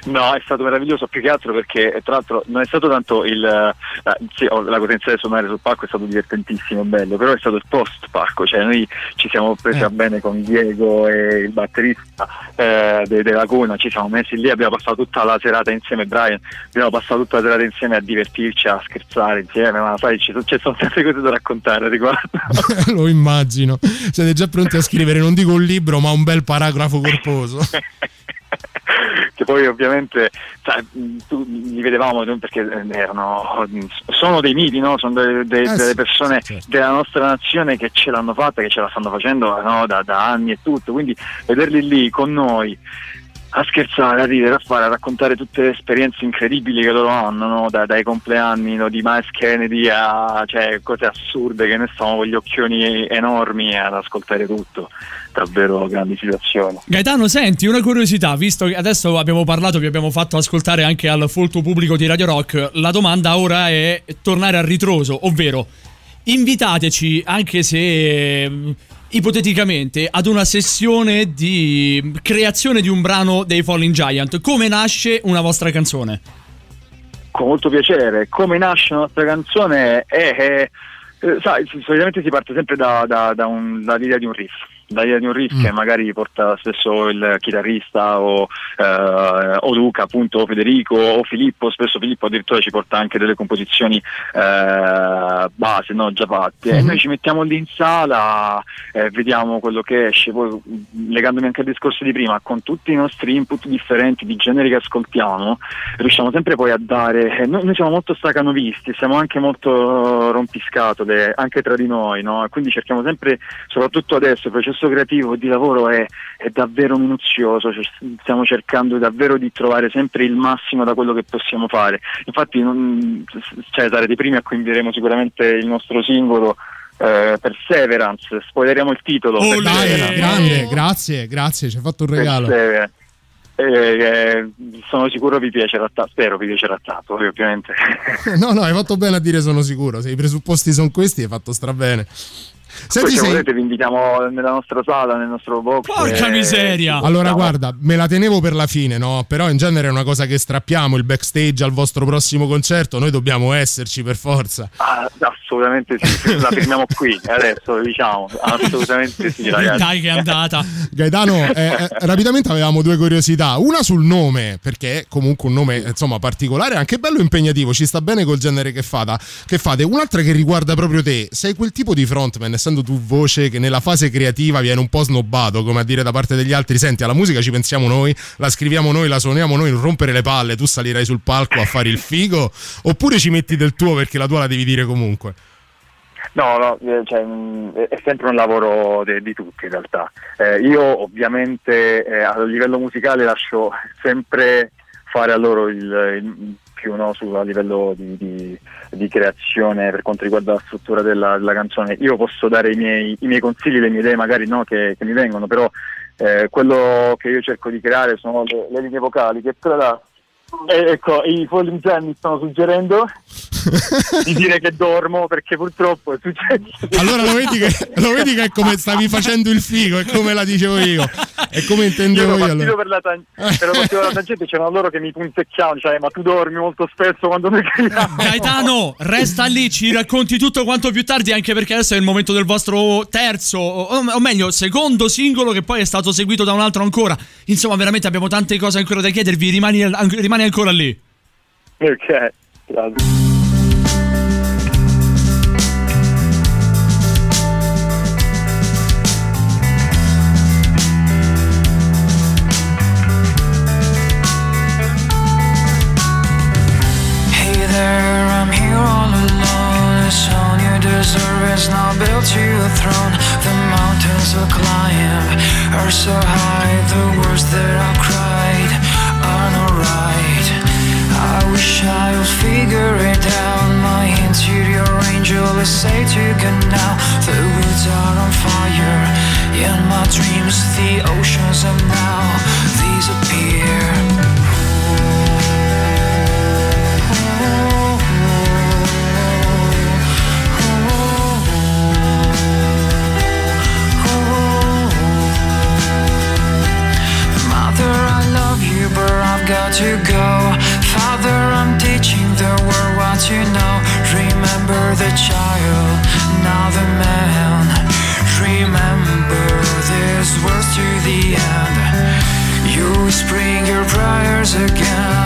No, è stato meraviglioso più che altro perché eh, tra l'altro non è stato tanto il eh, sì, oh, la potenza di suonare sul palco è stato divertentissimo, bello, però è stato il post palco, cioè noi ci siamo presi Eh. a bene con Diego e il batterista eh, de, de Laguna, ci siamo messi lì, abbiamo passato tutta la serata insieme, Brian, abbiamo passato tutta la serata insieme a divertirci, a scherzare insieme, ma sai, ci, ci sono tante cose da raccontare riguardo. Lo immagino. Siete già pronti a scrivere non dico un libro, ma un bel paragrafo corposo. che poi ovviamente mh, tu, li vedevamo noi perché eh, erano sono dei miti no? sono de- de- Eh, delle sì, persone certo. della nostra nazione che ce l'hanno fatta che ce la stanno facendo no? da, da anni e tutto quindi vederli lì con noi a scherzare, a ridere, a fare, a raccontare tutte le esperienze incredibili che loro hanno, no? Da- dai compleanni no? di Miles Kennedy a cioè, cose assurde che noi stiamo con gli occhioni enormi ad ascoltare tutto, davvero grandi situazioni. Gaetano, senti, una curiosità, visto che adesso abbiamo parlato, vi abbiamo fatto ascoltare anche al folto pubblico di Radio Rock, la domanda ora è tornare a ritroso, ovvero invitateci, anche se ipoteticamente, ad una sessione di creazione di un brano dei Falling Giant. Come nasce una vostra canzone? con molto piacere. Come nasce la nostra canzone? È, è- eh, sai, solitamente si parte sempre da, da- da un- dall'idea di un riff. Dall'idea di un riff che magari porta spesso il chitarrista o, eh, o Luca, appunto, o Federico o Filippo. Spesso Filippo addirittura ci porta anche delle composizioni eh, base, no, già fatte. E Mhm. noi ci mettiamo lì in sala, eh, vediamo quello che esce. Poi, mh, legandomi anche al discorso di prima, con tutti i nostri input differenti di generi che ascoltiamo, riusciamo sempre poi a dare. eh, Noi, noi siamo molto stacanovisti, siamo anche molto rompiscatole, anche tra di noi, no? Quindi cerchiamo sempre, soprattutto adesso, il processo processo creativo di lavoro è, è davvero minuzioso, cioè, stiamo cercando davvero di trovare sempre il massimo da quello che possiamo fare. Infatti, non, cioè, sarete i primi a cui invieremo sicuramente il nostro singolo. eh, Perseverance, spoileriamo il titolo. Dai, Perseverance. grande, grazie, grazie, ci hai fatto un regalo. Perseverance. Eh, eh, sono sicuro vi piacerà tanto, spero vi piacerà tanto, poi ovviamente. No, no, hai fatto bene a dire sono sicuro. Se i presupposti sono questi, hai fatto strabene. Senti, se sei- volete vi invitiamo nella nostra sala, nel nostro box. eh, Allora, diciamo- guarda, me la tenevo per la fine, no? Però in genere è una cosa che strappiamo il backstage al vostro prossimo concerto. Noi dobbiamo esserci per forza. Ah, assolutamente sì, la firmiamo qui, adesso diciamo, assolutamente sì ragazzi. Dai, che è andata. Gaetano, eh, eh, rapidamente avevamo due curiosità. Una sul nome, perché è comunque un nome insomma particolare, anche bello e impegnativo, ci sta bene col genere che, fata, che fate. Un'altra che riguarda proprio te. Sei quel tipo di frontman, essendo tu voce che nella fase creativa viene un po' snobbato, come a dire da parte degli altri, senti, alla musica ci pensiamo noi, la scriviamo noi, la suoniamo noi, non rompere le palle, tu salirai sul palco a fare il figo, oppure ci metti del tuo perché la tua la devi dire comunque. No, no, eh, cioè, è è sempre un lavoro de- di tutti in realtà. Eh, io ovviamente eh, a livello musicale lascio sempre fare a loro il, il più no, su, a livello di, di- di creazione per quanto riguarda la struttura della, della canzone. Io posso dare i miei, i miei consigli, le mie idee magari no, che, che mi vengono, però eh, quello che io cerco di creare sono le, le linee vocali che tra l'altro eh, ecco, i Falling Zen mi stanno suggerendo di dire che dormo perché purtroppo è successo. Allora lo vedi, che, lo vedi che è come stavi facendo il figo, è come la dicevo io, è come Io intendevo ero io. partito allora. per la, tan- ero partito per la tangente c'erano loro che mi punzecchiavano, cioè ma tu dormi molto spesso quando noi creiamo. Gaetano, resta lì, ci racconti tutto quanto più tardi, anche perché adesso è il momento del vostro terzo, o, o meglio, secondo singolo che poi è stato seguito da un altro ancora. Insomma, veramente abbiamo tante cose ancora da chiedervi, rimani, an- rimani ancora lì. Ok, grazie. Hey there, I'm here all alone. It's on you deserve it's not built to a throne. The mountains will climb are so high. The words that I've angel is say to good now. The woods are on fire. In my dreams, the oceans have now disappeared. Mother, I love you, but I've got to go. Father, I'm teaching the world what you know. Remember the child, now the man. Remember these words to the end. You spring your prayers again, again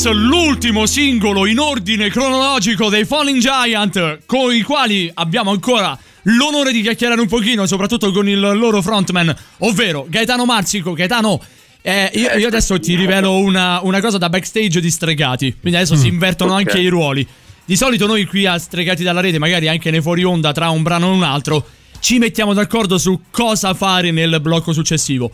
Distance, l'ultimo singolo in ordine cronologico dei Falling Giant, con i quali abbiamo ancora l'onore di chiacchierare un pochino, soprattutto con il loro frontman, ovvero Gaetano Marzico. Gaetano, eh, io, io adesso ti rivelo una, una cosa da backstage di Stregati, quindi adesso si invertono ok. anche i ruoli. Di solito noi qui a Stregati dalla rete, magari anche nei fuori onda tra un brano e un altro, ci mettiamo d'accordo su cosa fare nel blocco successivo.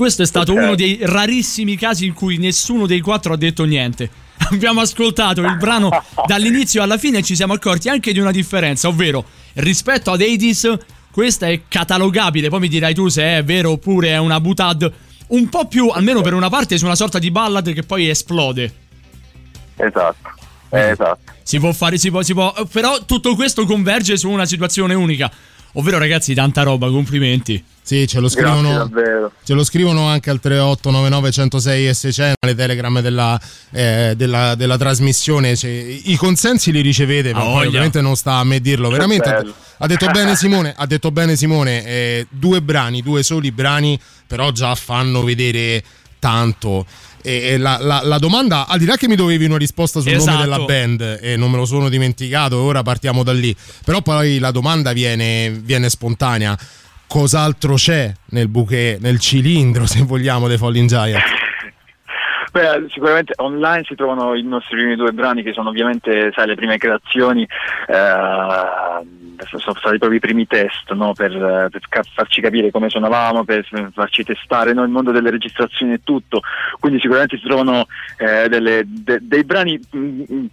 Questo è stato Ok. uno dei rarissimi casi in cui nessuno dei quattro ha detto niente. Abbiamo ascoltato il brano dall'inizio alla fine e ci siamo accorti anche di una differenza, ovvero rispetto ad Hades, questa è catalogabile, poi mi dirai tu se è vero oppure è una butad un po' più, almeno per una parte, su una sorta di ballad che poi esplode. Esatto. Eh, esatto. Si può fare, si può, si può. Però tutto questo converge su una situazione unica. Ovvero, ragazzi, tanta roba, complimenti. Sì, ce lo scrivono, ce lo scrivono anche al 3899 106 e 600 alle telegram della, eh, della- della trasmissione. Cioè, I consensi li ricevete, ma Ah, ovviamente non sta a me dirlo. Che Veramente bello. ha detto bene Simone, ha detto bene Simone, eh, due brani, due soli brani, però già fanno vedere tanto. E e la, la- la domanda, al di là che mi dovevi una risposta sul Esatto. nome della band e non me lo sono dimenticato, ora partiamo da lì. Però poi la domanda viene, viene spontanea. Cos'altro c'è nel bouquet, nel cilindro, se vogliamo, dei Falling Giant? Beh, sicuramente online si trovano i nostri primi due brani che sono ovviamente, sai, le prime creazioni, eh, sono stati proprio i primi test no? per, per farci capire come suonavamo, per farci testare no? il mondo delle registrazioni e tutto, quindi sicuramente si trovano eh, delle- de- dei brani mm, mm,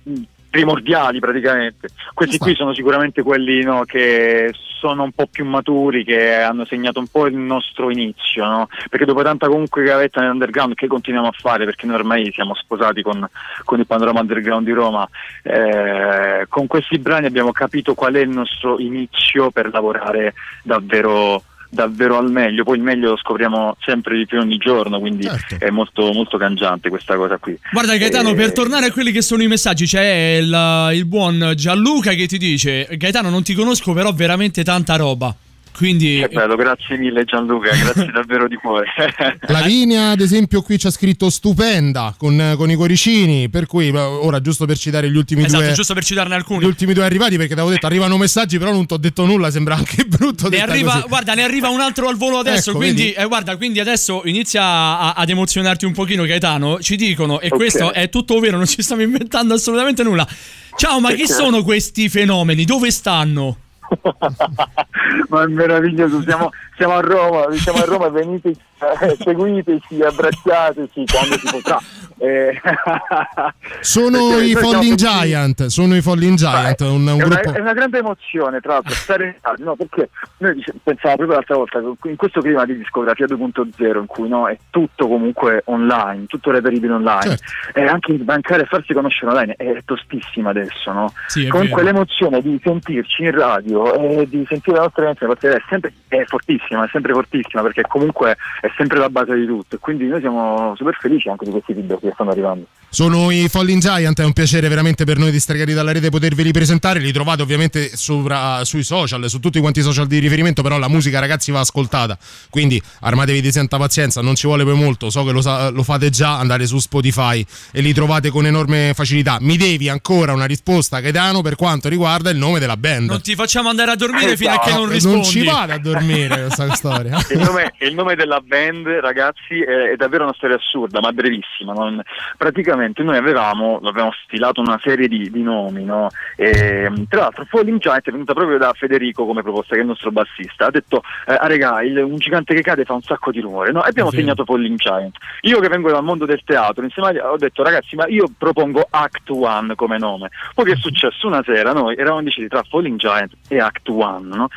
primordiali praticamente. Questi qui sono sicuramente quelli no, che sono un po' più maturi, che hanno segnato un po' il nostro inizio, no? perché dopo tanta comunque gavetta nell'underground che continuiamo a fare, perché noi ormai siamo sposati con, con il panorama underground di Roma, eh, con questi brani abbiamo capito qual è il nostro inizio per lavorare davvero davvero al meglio, poi il meglio lo scopriamo sempre di più ogni giorno, quindi è molto, molto cangiante questa cosa qui. Guarda, Gaetano, Eh, per tornare a quelli che sono i messaggi, c'è il, il buon Gianluca che ti dice: Gaetano, non ti conosco, però veramente tanta roba. Quindi. Che bello, grazie mille Gianluca, grazie davvero di cuore. Lavinia, ad esempio, qui ci ha scritto stupenda con, con i cuoricini. Per cui, ora, giusto per citare gli ultimi Esatto, due. giusto per citarne alcuni. Gli ultimi due arrivati, perché ti avevo detto arrivano messaggi, però non ti ho detto nulla. Sembra anche brutto. Ne arriva, così. guarda, ne arriva un altro al volo adesso. Ecco, quindi, eh, guarda, quindi adesso inizia a- ad emozionarti un pochino, Gaetano. Ci dicono, e Ok. questo è tutto vero, non ci stiamo inventando assolutamente nulla. Ciao, ma chi sono questi fenomeni? Dove stanno? Ma è meraviglioso, siamo, siamo a Roma, siamo a Roma, venite, eh, seguiteci, abbracciateci quando si potrà. Eh, Sono i Falling Giant. Sono i Falling Giant. Un, un è, una, è una grande emozione, tra l'altro, stare in radio, no, perché noi dice- pensavamo proprio l'altra volta, in questo clima di discografia 2.0 in cui no, è tutto comunque online, tutto reperibile online, Certo. e anche mancare a farsi conoscere online è tostissima adesso, no? Sì, comunque vero. l'emozione di sentirci in radio e di sentire la nostra canzone è sempre è fortissima, è sempre fortissima perché comunque è sempre la base di tutto e quindi noi siamo super felici anche di questi feedback che stanno arrivando. Sono i Falling Giant, è un piacere veramente per noi di Stregati dalla rete poterveli presentare. Li trovate ovviamente sopra- sui social, su tutti quanti i social di riferimento, però la musica ragazzi va ascoltata. Quindi armatevi di santa pazienza, non ci vuole poi molto, so che lo, lo fate già, andate su Spotify e li trovate con enorme facilità. Mi devi ancora una risposta, Gaetano, per quanto riguarda il nome della band. Non ti facciamo andare a dormire fino a che non Non rispondi. ci vado a dormire questa storia. il, nome, il nome della band, ragazzi, è, è davvero una storia assurda, ma brevissima. non- Praticamente noi avevamo, avevamo stilato una serie di, di nomi, no? E, tra l'altro Falling Giant è venuta proprio da Federico come proposta, che è il nostro bassista. Ha detto, eh, ah, regà, il- un gigante che cade fa un sacco di rumore, no? E abbiamo vero. segnato Falling Giant. Io che vengo dal mondo del teatro, insieme ho detto, ragazzi, ma io propongo Act One come nome. Poi che è successo? Una sera noi eravamo decisi tra Falling Giant e Act One, no?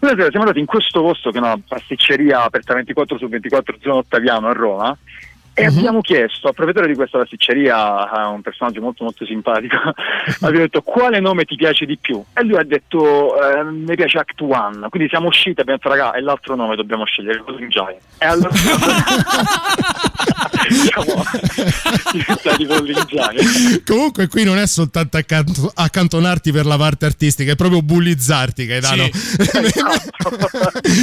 Una sera siamo andati in questo posto che è una pasticceria aperta 24 su 24 zona Ottaviano a Roma e abbiamo chiesto al proprietario di questa pasticceria, a un personaggio molto molto simpatico, abbiamo detto quale nome ti piace di più? E lui ha detto eh, mi piace Act One, quindi siamo usciti e abbiamo detto raga, è l'altro nome dobbiamo scegliere, Golden Giant. E allora Comunque qui non è soltanto accanto- accantonarti per la parte artistica, è proprio bullizzarti, Gaetano.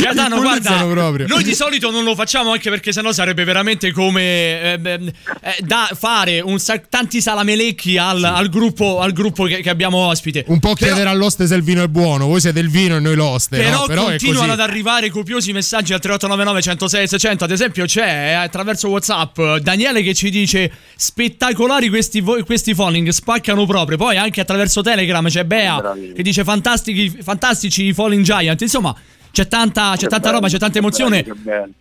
Gaetano, Ti guarda, bullizzano proprio. noi di solito non lo facciamo anche perché sennò sarebbe veramente come eh, eh, da fare un tanti salamelecchi al, al gruppo, al gruppo che, che abbiamo ospite. Un po' Però- chiedere all'oste se il vino è buono, voi siete il vino e noi l'oste. Però, no? Però è continuano così. ad arrivare copiosi messaggi al 3899 106 600. Ad esempio, c'è eh, attraverso WhatsApp Daniele che ci dice: Spettacolari questi, vo- questi falling, spaccano proprio. Poi anche attraverso Telegram c'è Bea che dice: Fantastici, fantastici i Falling Giant. Insomma. C'è tanta, c'è tanta roba, c'è tanta emozione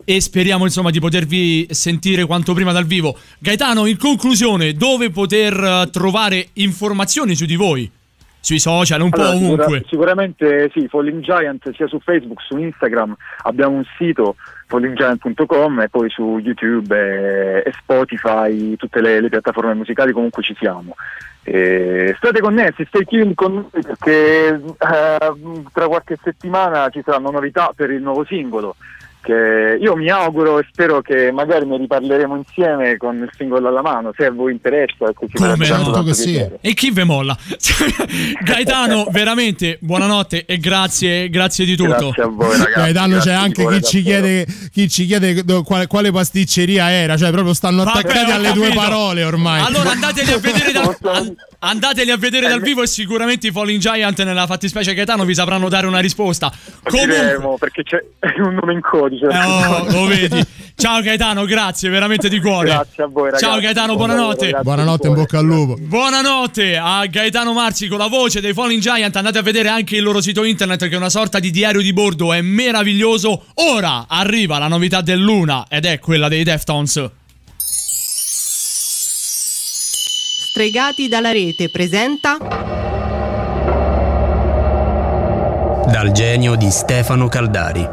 e speriamo insomma di potervi sentire quanto prima dal vivo. Gaetano, in conclusione, dove poter eh, trovare informazioni su di voi? Sui social, un po' Allora, sicura- ovunque. sicuramente sì, Falling Giant sia su Facebook, su Instagram, abbiamo un sito fallinggiant.com e poi su YouTube e, e Spotify, tutte le, le piattaforme musicali comunque ci siamo. E state connessi, stay tuned con noi perché eh, tra qualche settimana ci saranno novità per il nuovo singolo. Che io mi auguro e spero che magari ne riparleremo insieme con il singolo alla mano, se a voi interessa. ecco, ci farebbe tanto, tanto piacere. E chi ve molla? Gaetano, veramente buonanotte e grazie, grazie di tutto. Grazie a voi, ragazzi. Gaetano c'è grazie di anche chi ci, chiede, chi ci chiede quale, quale pasticceria era, cioè proprio stanno Vabbè, attaccati ho alle due capito. parole ormai. Allora andateli a vedere an- andateli a vedere dal vivo e sicuramente i Falling Giant nella fattispecie Gaetano vi sapranno dare una risposta. Comunque, perché c'è un nome in codice. Eh, oh, lo vedi. Ciao Gaetano, grazie veramente di cuore. Grazie a voi, ragazzi. Ciao Gaetano, Buon buonanotte. ragazzi, Buonanotte, in bocca al lupo. Buonanotte a Gaetano Marzi con la voce dei Falling Giant. Andate a vedere anche il loro sito internet che è una sorta di diario di bordo, è meraviglioso. Ora arriva la novità del Luna ed è quella dei Deftones. Stregati dalla rete presenta Dal genio di Stefano Caldari.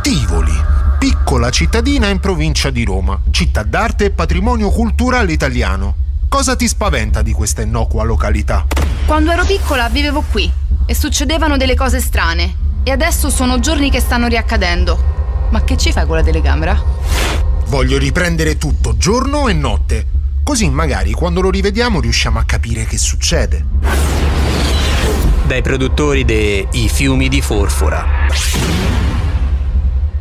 Tivoli, piccola cittadina in provincia di Roma, città d'arte e patrimonio culturale italiano. Cosa ti spaventa di questa innocua località? Quando ero piccola vivevo qui e succedevano delle cose strane. E adesso sono giorni che stanno riaccadendo. Ma che ci fai con la telecamera? Voglio riprendere tutto, giorno e notte. Così magari quando lo rivediamo riusciamo a capire che succede. Dai produttori de I fiumi di Forfora.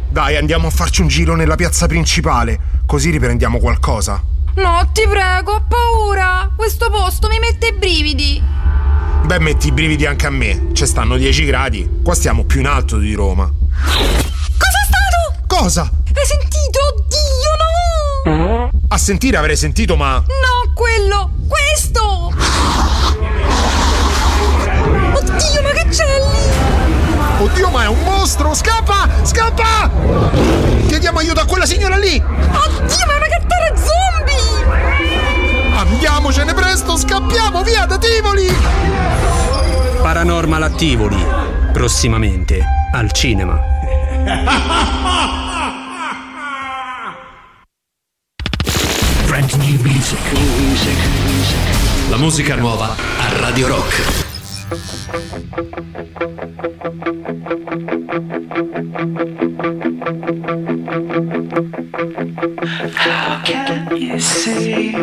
Dai, andiamo a farci un giro nella piazza principale, così riprendiamo qualcosa. No, ti prego, ho paura! Questo posto mi mette i brividi! Beh, metti i brividi anche a me. Ci stanno 10 gradi. Qua stiamo più in alto di Roma. Cosa è stato? Cosa? Hai sentito? Oddio! A sentire avrei sentito, ma. No, quello! Questo! Oddio, ma che c'è lì? Oddio, ma è un mostro! Scappa! Scappa! Chiediamo aiuto a quella signora lì! Oddio, ma è una gattara zombie! Andiamocene presto! Scappiamo via da Tivoli! Paranormal Attivoli. Prossimamente al cinema. Brand new music. music. La musica nuova a Radio Rock. How can you see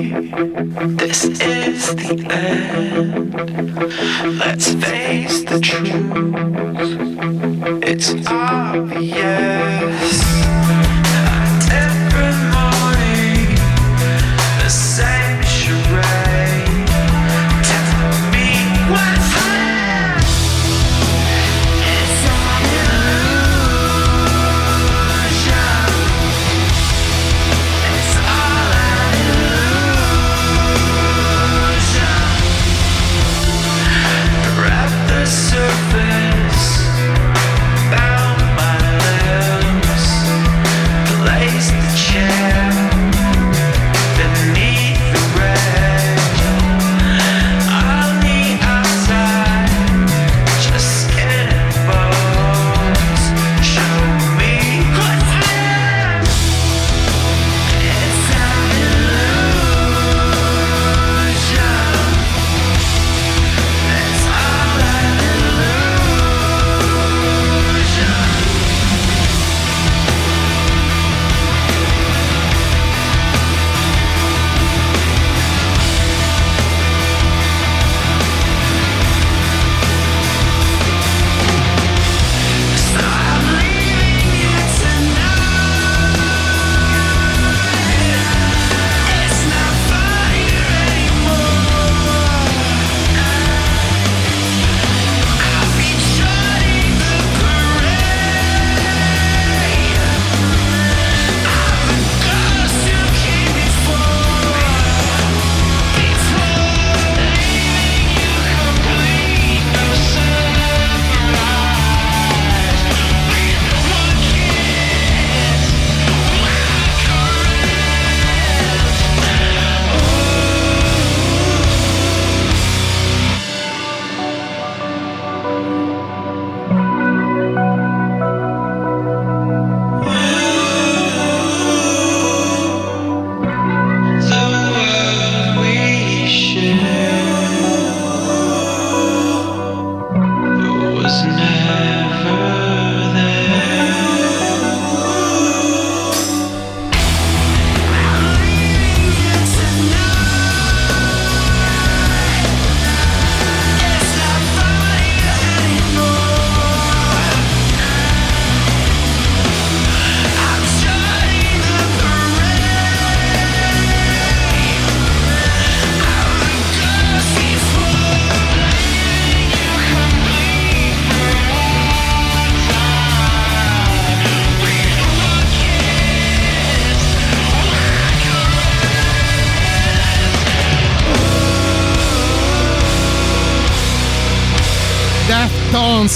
this is the end? Let's face the truth. It's obvious.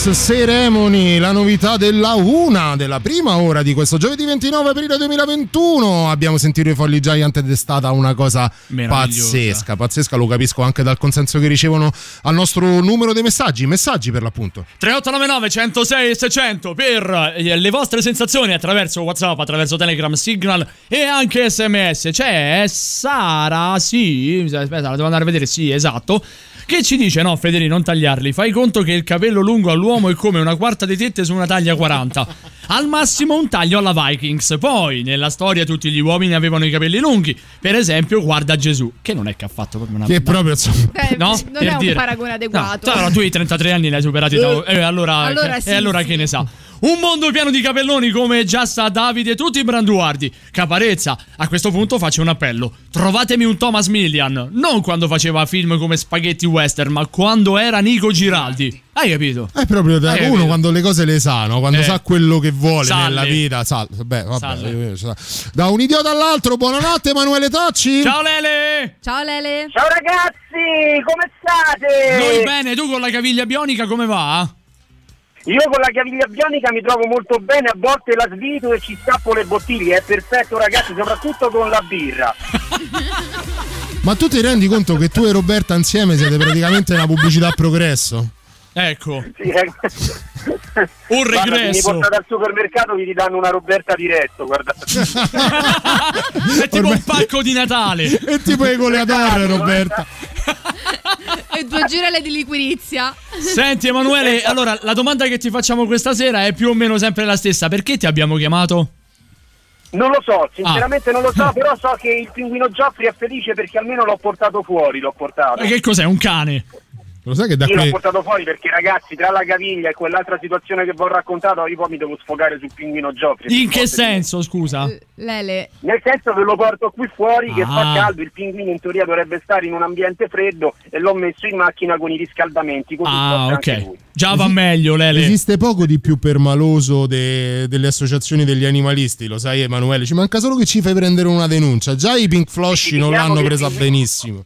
Stones, Ceremony, la novità della una, della prima ora di questo giovedì 29 aprile 2021. Abbiamo sentito i Folly Giant ed è stata una cosa pazzesca, pazzesca, lo capisco anche dal consenso che ricevono al nostro numero dei messaggi, messaggi per l'appunto. 3899 106 e 600 per eh, le vostre sensazioni attraverso WhatsApp, attraverso Telegram, Signal e anche SMS. C'è Sara, sì, aspetta, la devo andare a vedere, sì, esatto. Che ci dice: No, Federi, non tagliarli. Fai conto che il capello lungo all'uomo è come una quarta di tette su una taglia 40. Al massimo un taglio alla Vikings. Poi, nella storia, tutti gli uomini avevano i capelli lunghi. Per esempio, guarda Gesù, che non è che ha fatto proprio una. Che proprio insomma. Eh, No, non per è un dire. paragone adeguato. No, tu hai 33 anni, l'hai superati. da- eh, allora, Allora che, sì, e allora sì. che ne sa? Un mondo pieno di capelloni come già sa Davide, tutti i branduardi. Caparezza, a questo punto faccio un appello. Trovatemi un Thomas Millian. Non quando faceva film come Spaghetti Western, ma quando era Nico Giraldi. Hai capito? È proprio da Hai uno capito? quando le cose le sa, no? quando Eh. sa quello che vuole Salle. nella vita. Sa, vabbè, vabbè, da un idiota all'altro, buonanotte Emanuele Tocci. Ciao Lele! Ciao Lele. Ciao ragazzi, come state? Noi bene, tu con la caviglia bionica come va? Io con la caviglia bionica mi trovo molto bene, a volte la svito e ci stappo le bottiglie, è perfetto ragazzi, soprattutto con la birra. Ma tu ti rendi conto che tu e Roberta insieme siete praticamente una pubblicità a progresso? Ecco. Sì, eh. Un Guarda, se mi regresso. portate al supermercato vi ridanno una Roberta diretto, guardate. È tipo un pacco di Natale. È tipo le goleadore, Roberta. E due girelle di liquirizia. Senti Emanuele, allora la domanda che ti facciamo questa sera è più o meno sempre la stessa. Perché ti abbiamo chiamato? Non lo so, sinceramente non lo Ah. so, però so che il pinguino Gioffri è felice perché almeno l'ho portato fuori, l'ho portato. Ma che cos'è? Un cane? Lo sai che da Io l'ho qui portato fuori perché ragazzi, tra la caviglia e quell'altra situazione che vi ho raccontato, io poi mi devo sfogare sul pinguino Gioffri. In che senso, scusa? Lele. Nel senso che lo porto qui fuori che Ah. fa caldo, il pinguino in teoria dovrebbe stare in un ambiente freddo e l'ho messo in macchina con i riscaldamenti, così Ah, ok. lui. Già va meglio, Lele. esiste poco di più permaloso de- delle associazioni degli animalisti, lo sai Emanuele, ci manca solo che ci fai prendere una denuncia. Già i Pink Flosci non l'hanno che presa sì. benissimo.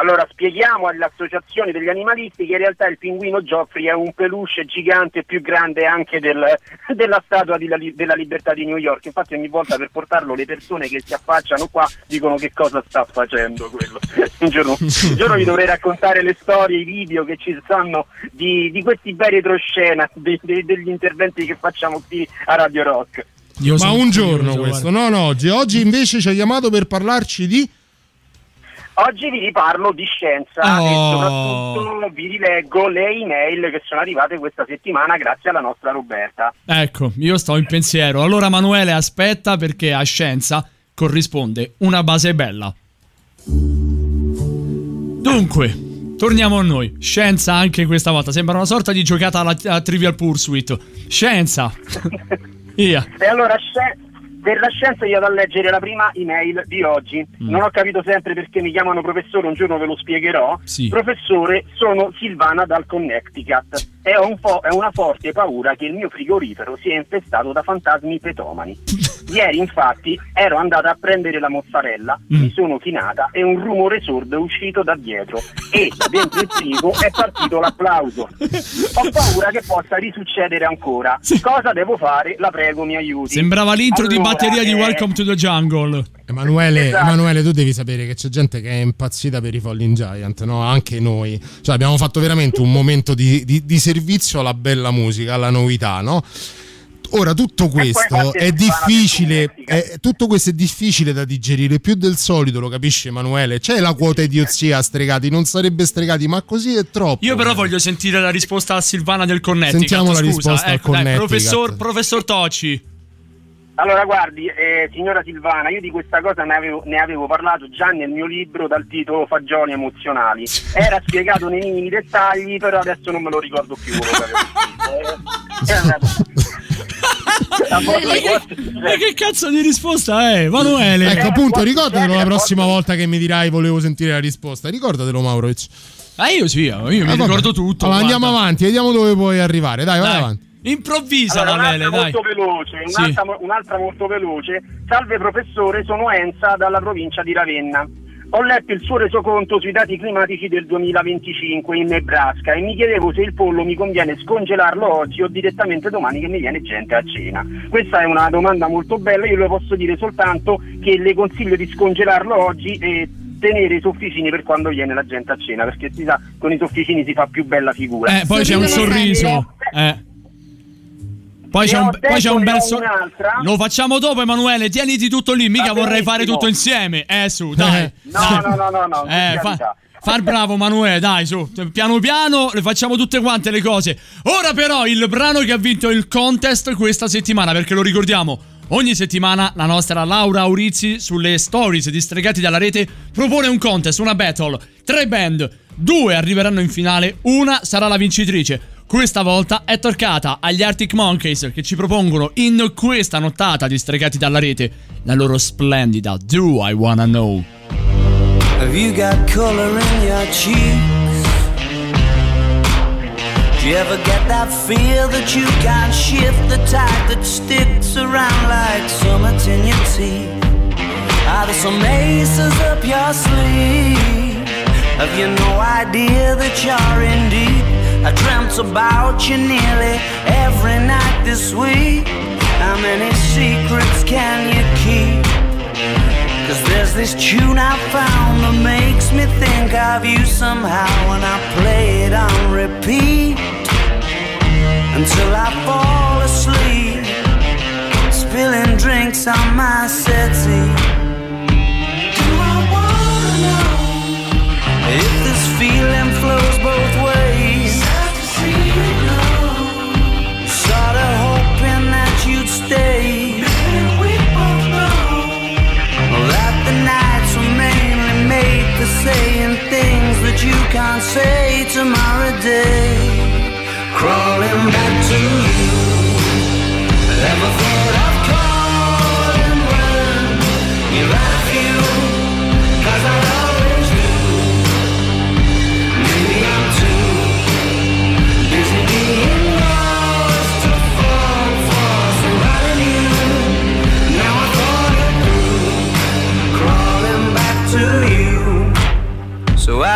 Allora, spieghiamo alle associazioni degli animalisti che in realtà il pinguino Gioffri è un peluche gigante più grande anche del- della statua di della libertà di New York. Infatti ogni volta per portarlo le persone che si affacciano qua dicono che cosa sta facendo quello. un, giorno, un giorno vi dovrei raccontare le storie, i video che ci stanno di, di questi bei retroscena, de- de- degli interventi che facciamo qui a Radio Rock. Ma un giorno questo, no, no, oggi. Oggi invece ci ha chiamato per parlarci di... Oggi vi riparlo di scienza Oh. e soprattutto vi rileggo le email che sono arrivate questa settimana grazie alla nostra Roberta. Ecco, io sto in pensiero. Allora, Emanuele, aspetta perché a scienza corrisponde una base bella. Dunque, torniamo a noi. Scienza anche questa volta. Sembra una sorta di giocata alla, a Trivial Pursuit. Scienza. Via. E allora sci- per la scienza io vado a leggere la prima email di oggi. Mm. Non ho capito sempre perché mi chiamano professore, un giorno ve lo spiegherò. Sì. Professore, sono Silvana dal Connecticut e ho, un po', una forte paura che il mio frigorifero sia infestato da fantasmi petomani. Ieri infatti ero andata a prendere la mozzarella, Mm. mi sono chinata e un rumore sordo è uscito da dietro e da dentro il frigo è partito l'applauso. Ho paura che possa risuccedere ancora. Cosa devo fare? La prego mi aiuti. Sembrava l'intro di Allora, batteria di eh, Welcome to the Jungle. Emanuele, Esatto. Emanuele, tu devi sapere che c'è gente che è impazzita per i Falling Giant, no? Anche noi. Cioè, abbiamo fatto veramente un momento di, di- di servizio alla bella musica, alla novità, no? Ora, tutto questo è difficile, è- tutto questo è difficile da digerire più del solito, lo capisce Emanuele? C'è la quota idiozia a stregati, non sarebbe stregati, ma così è troppo. Io però voglio sentire la risposta a Silvana del Connecticut. Sentiamo la Scusa, risposta al ecco, dai, Connecticut. professor, professor Tocci. Allora, guardi, eh, signora Silvana, io di questa cosa ne avevo, ne avevo parlato già nel mio libro dal titolo Fagioli emozionali. Era spiegato nei minimi dettagli, però adesso non me lo ricordo più. quello che avevo scritto. Eh, Ma che, cazzo di risposta è, Emanuele? Ecco, appunto, ricordatelo la eh, prossima volta che mi dirai volevo sentire la risposta. Ricordatelo, Maurovic. Ah, io sì, io mi Ah, ricordo tutto. Allora, andiamo avanti, vediamo dove puoi arrivare. Dai, vai Dai. avanti. Improvvisa Allora, la Lele, un'altra dai. molto veloce, Sì. un'altra, un'altra molto veloce. Salve professore, sono Enza dalla provincia di Ravenna. Ho letto il suo resoconto sui dati climatici del 2025 in Nebraska e mi chiedevo se il pollo mi conviene scongelarlo oggi o direttamente domani che mi viene gente a cena. Questa è una domanda molto bella, io le posso dire soltanto che le consiglio di scongelarlo oggi e tenere i sofficini per quando viene la gente a cena, perché si sa con i sofficini si fa più bella figura. Eh, poi c'è un sorriso. Eh. Poi c'è, un, poi c'è un bel so- Lo facciamo dopo, Emanuele. Tieniti tutto lì. Mica vorrei fare tutto insieme. Eh, su, dai. No, no, no, no, no. Eh, fa- far bravo, Emanuele. Dai, su. Piano piano le facciamo tutte quante le cose. Ora, però, il brano che ha vinto il contest questa settimana, perché lo ricordiamo. Ogni settimana la nostra Laura Aurizzi sulle stories di Stregati dalla Rete propone un contest, una battle. Tre band, due arriveranno in finale, una sarà la vincitrice. Questa volta è toccata agli Arctic Monkeys che ci propongono in questa nottata di Stregati dalla Rete la loro splendida Do I Wanna Know. Have you got color in your cheeks? Do you ever get that feel that you can't shift the tide that sticks around like summit in your teeth? Are there some aces up your sleeve? Have you no idea that you're in deep? I dreamt about you nearly every night this week. How many secrets can you keep? Cause there's this tune I found that makes me think of you somehow when I play it on repeat until I fall asleep, spilling drinks on my settee. If this feeling flows both ways? Saying things that you can't say tomorrow day. Crawling back to you. Ever thought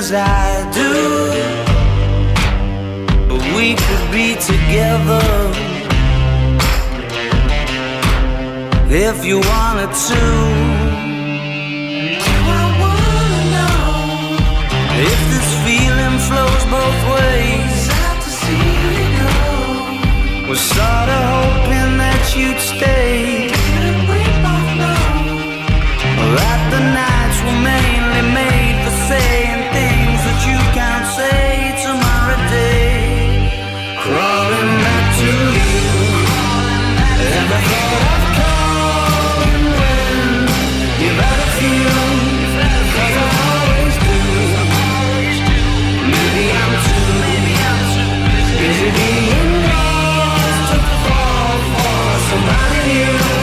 as I do. But we could be together if you wanted to. I wanna know if this feeling flows both ways. Out to see you Was sorta hoping that you'd stay. That the nights were made you.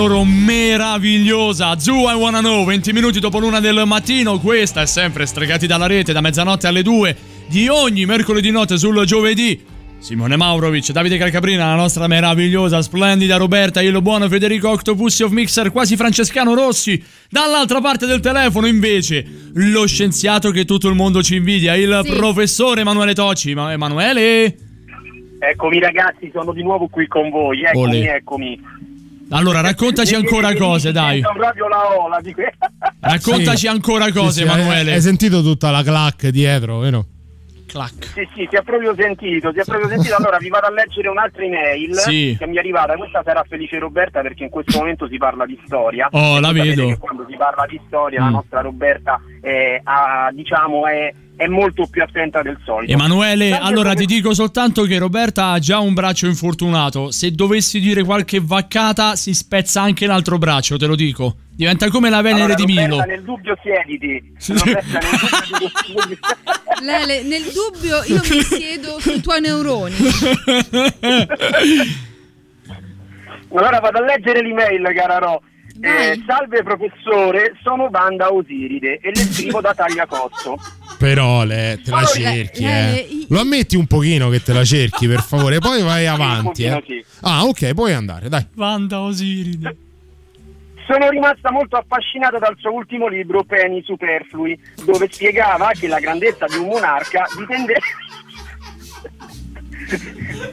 Loro meravigliosa Zoo I Wanna Know 20 minuti dopo l'una del mattino questa è sempre Stregati dalla rete da mezzanotte alle 2 di ogni mercoledì notte sul giovedì Simone Maurovic, Davide Calcaprina, la nostra meravigliosa, splendida Roberta, il buono Federico Octopussi of Mixer, quasi Francescano Rossi. Dall'altra parte del telefono, invece, lo scienziato che tutto il mondo ci invidia, il Sì. professore Emanuele Tocci. Ma Emanuele? Eccomi ragazzi, sono di nuovo qui con voi, eccomi, Olè. eccomi. Allora, raccontaci ancora cose, dai. Proprio la ola di Raccontaci ancora cose, Sì, sì, Emanuele. Hai, sentito tutta la clac dietro, vero? Sì, sì, si è proprio sentito, si è proprio sentito. Allora vi vado a leggere un'altra email Sì. che mi è arrivata. Questa sarà felice Roberta perché in questo momento si parla di storia. Oh, E la vedo. che Quando si parla di storia, la Mm. nostra Roberta è, ha- diciamo, è, è molto più attenta del solito. Emanuele, Sempre allora come- ti dico soltanto che Roberta ha già un braccio infortunato. Se dovessi dire qualche vaccata, si spezza anche l'altro braccio, te lo dico. Diventa come la Venere Allora, di Milo. Roberta, nel dubbio siediti. Roberta, nel dubbio Lele, nel dubbio io mi siedo sui tuoi neuroni. Allora vado a leggere l'email, cara Ro. Eh, salve professore, sono Banda Osiride e le scrivo da Tagliacozzo. Però le, te la cerchi, eh. Lo ammetti un pochino che te la cerchi, per favore, poi vai avanti, pochino eh. sì. Ah, ok, puoi andare, dai. Vanda Osiride. Sono rimasta molto affascinata dal suo ultimo libro, Peni Superflui, dove spiegava che la grandezza di un monarca dipende...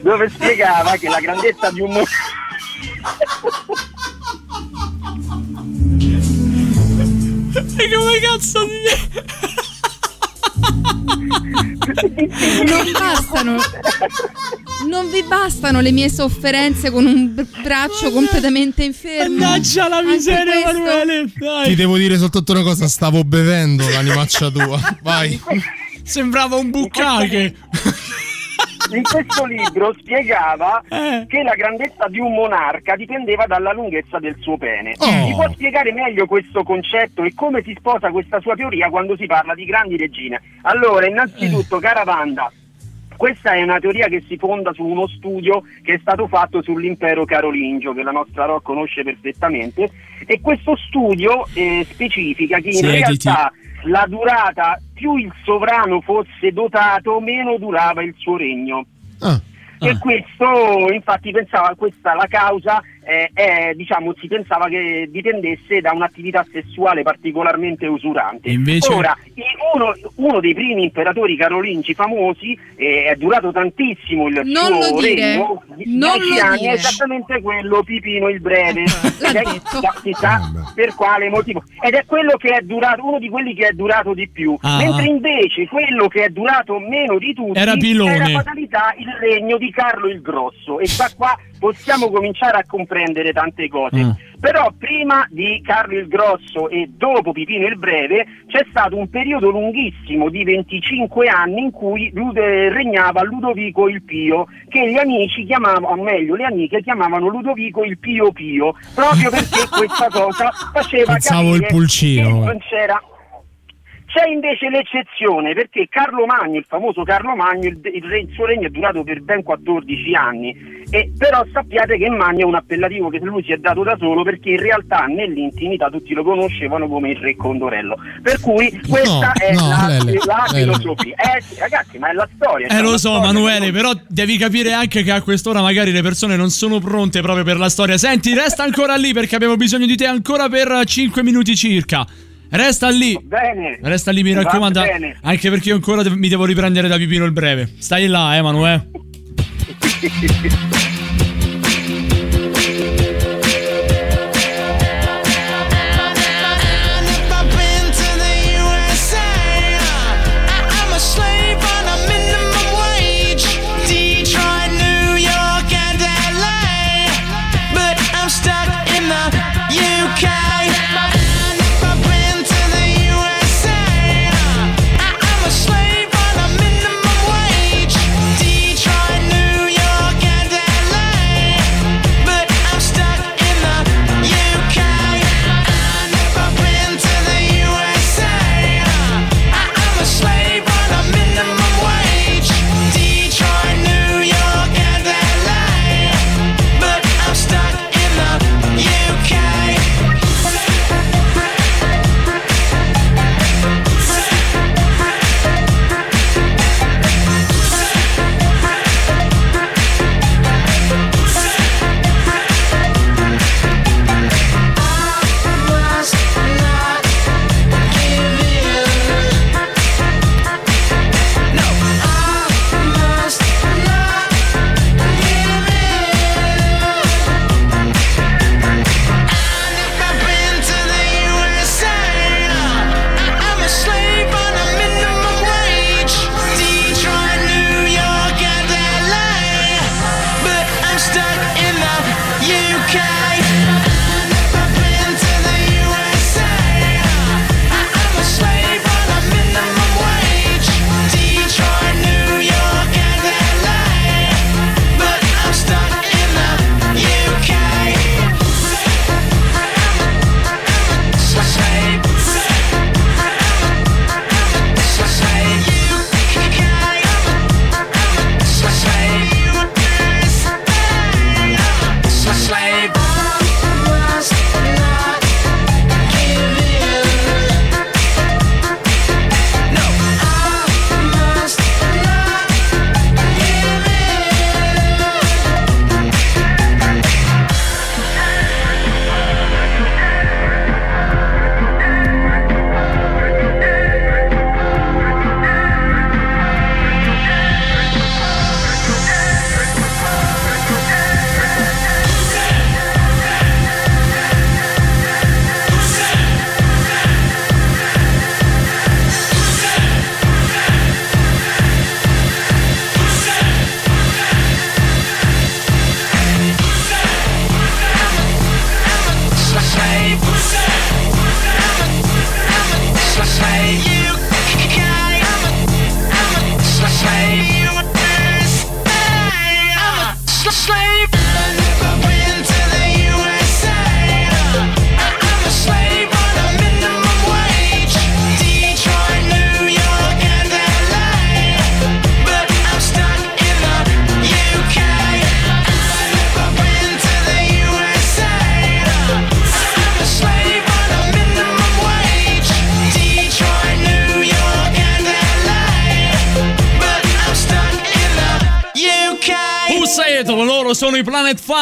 dove spiegava che la grandezza di un monarca... E come cazzo di... Non bastano. Non vi bastano le mie sofferenze con un br- braccio completamente infermo. Mannaggia la miseria, Emanuele. Ti devo dire soltanto una cosa, stavo bevendo l'animaccia tua. Vai. Sembrava un buccache. In questo libro spiegava Eh. che la grandezza di un monarca dipendeva dalla lunghezza del suo pene. Oh. Può spiegare meglio questo concetto e come si sposa questa sua teoria quando si parla di grandi regine? Allora, innanzitutto, Eh. cara Wanda, questa è una teoria che si fonda su uno studio che è stato fatto sull'impero carolingio, che la nostra Rock conosce perfettamente, e questo studio eh, specifica che in Siediti. realtà la durata, più il sovrano fosse dotato, meno durava il suo regno. Ah. E questo, infatti, pensava questa la causa, eh, è, diciamo, si pensava che dipendesse da un'attività sessuale particolarmente usurante. Invece? Ora, uno, uno dei primi imperatori carolingi famosi eh, è durato tantissimo il Non suo lo dire. regno, Non 10 lo anni, dire. è esattamente quello Pipino il Breve. È- detto. sa- si sa per quale motivo. Ed è quello che è durato, uno di quelli che è durato di più. Ah. Mentre invece quello che è durato meno di tutti Era Pilone. era fatalità il regno di Carlo il Grosso. E da qua possiamo cominciare a comprendere tante cose. Ah. Però prima di Carlo il Grosso e dopo Pipino il Breve c'è stato un periodo lunghissimo di 25 anni in cui regnava Ludovico il Pio, che gli amici chiamavano, o meglio le amiche chiamavano Ludovico il Pio Pio, proprio perché questa cosa faceva Pensavo il capire pulcino, che non c'era c'è invece l'eccezione perché Carlo Magno, il famoso Carlo Magno, il, il re- il suo regno è durato per ben 14 anni, e, però sappiate che Magno è un appellativo che lui si è dato da solo perché in realtà nell'intimità tutti lo conoscevano come il re Condorello. Per cui questa No, è no, la, Lele, la Lele. filosofia. Eh sì, ragazzi, ma è la storia. Eh cioè, lo so storia Manuele, però devi capire anche che a quest'ora magari le persone non sono pronte proprio per la storia. Senti, resta ancora lì perché abbiamo bisogno di te ancora per 5 minuti circa. Resta lì. Bene. Resta lì, mi raccomando. bene. Anche perché io ancora mi devo riprendere da Pipino il Breve. Stai là, eh,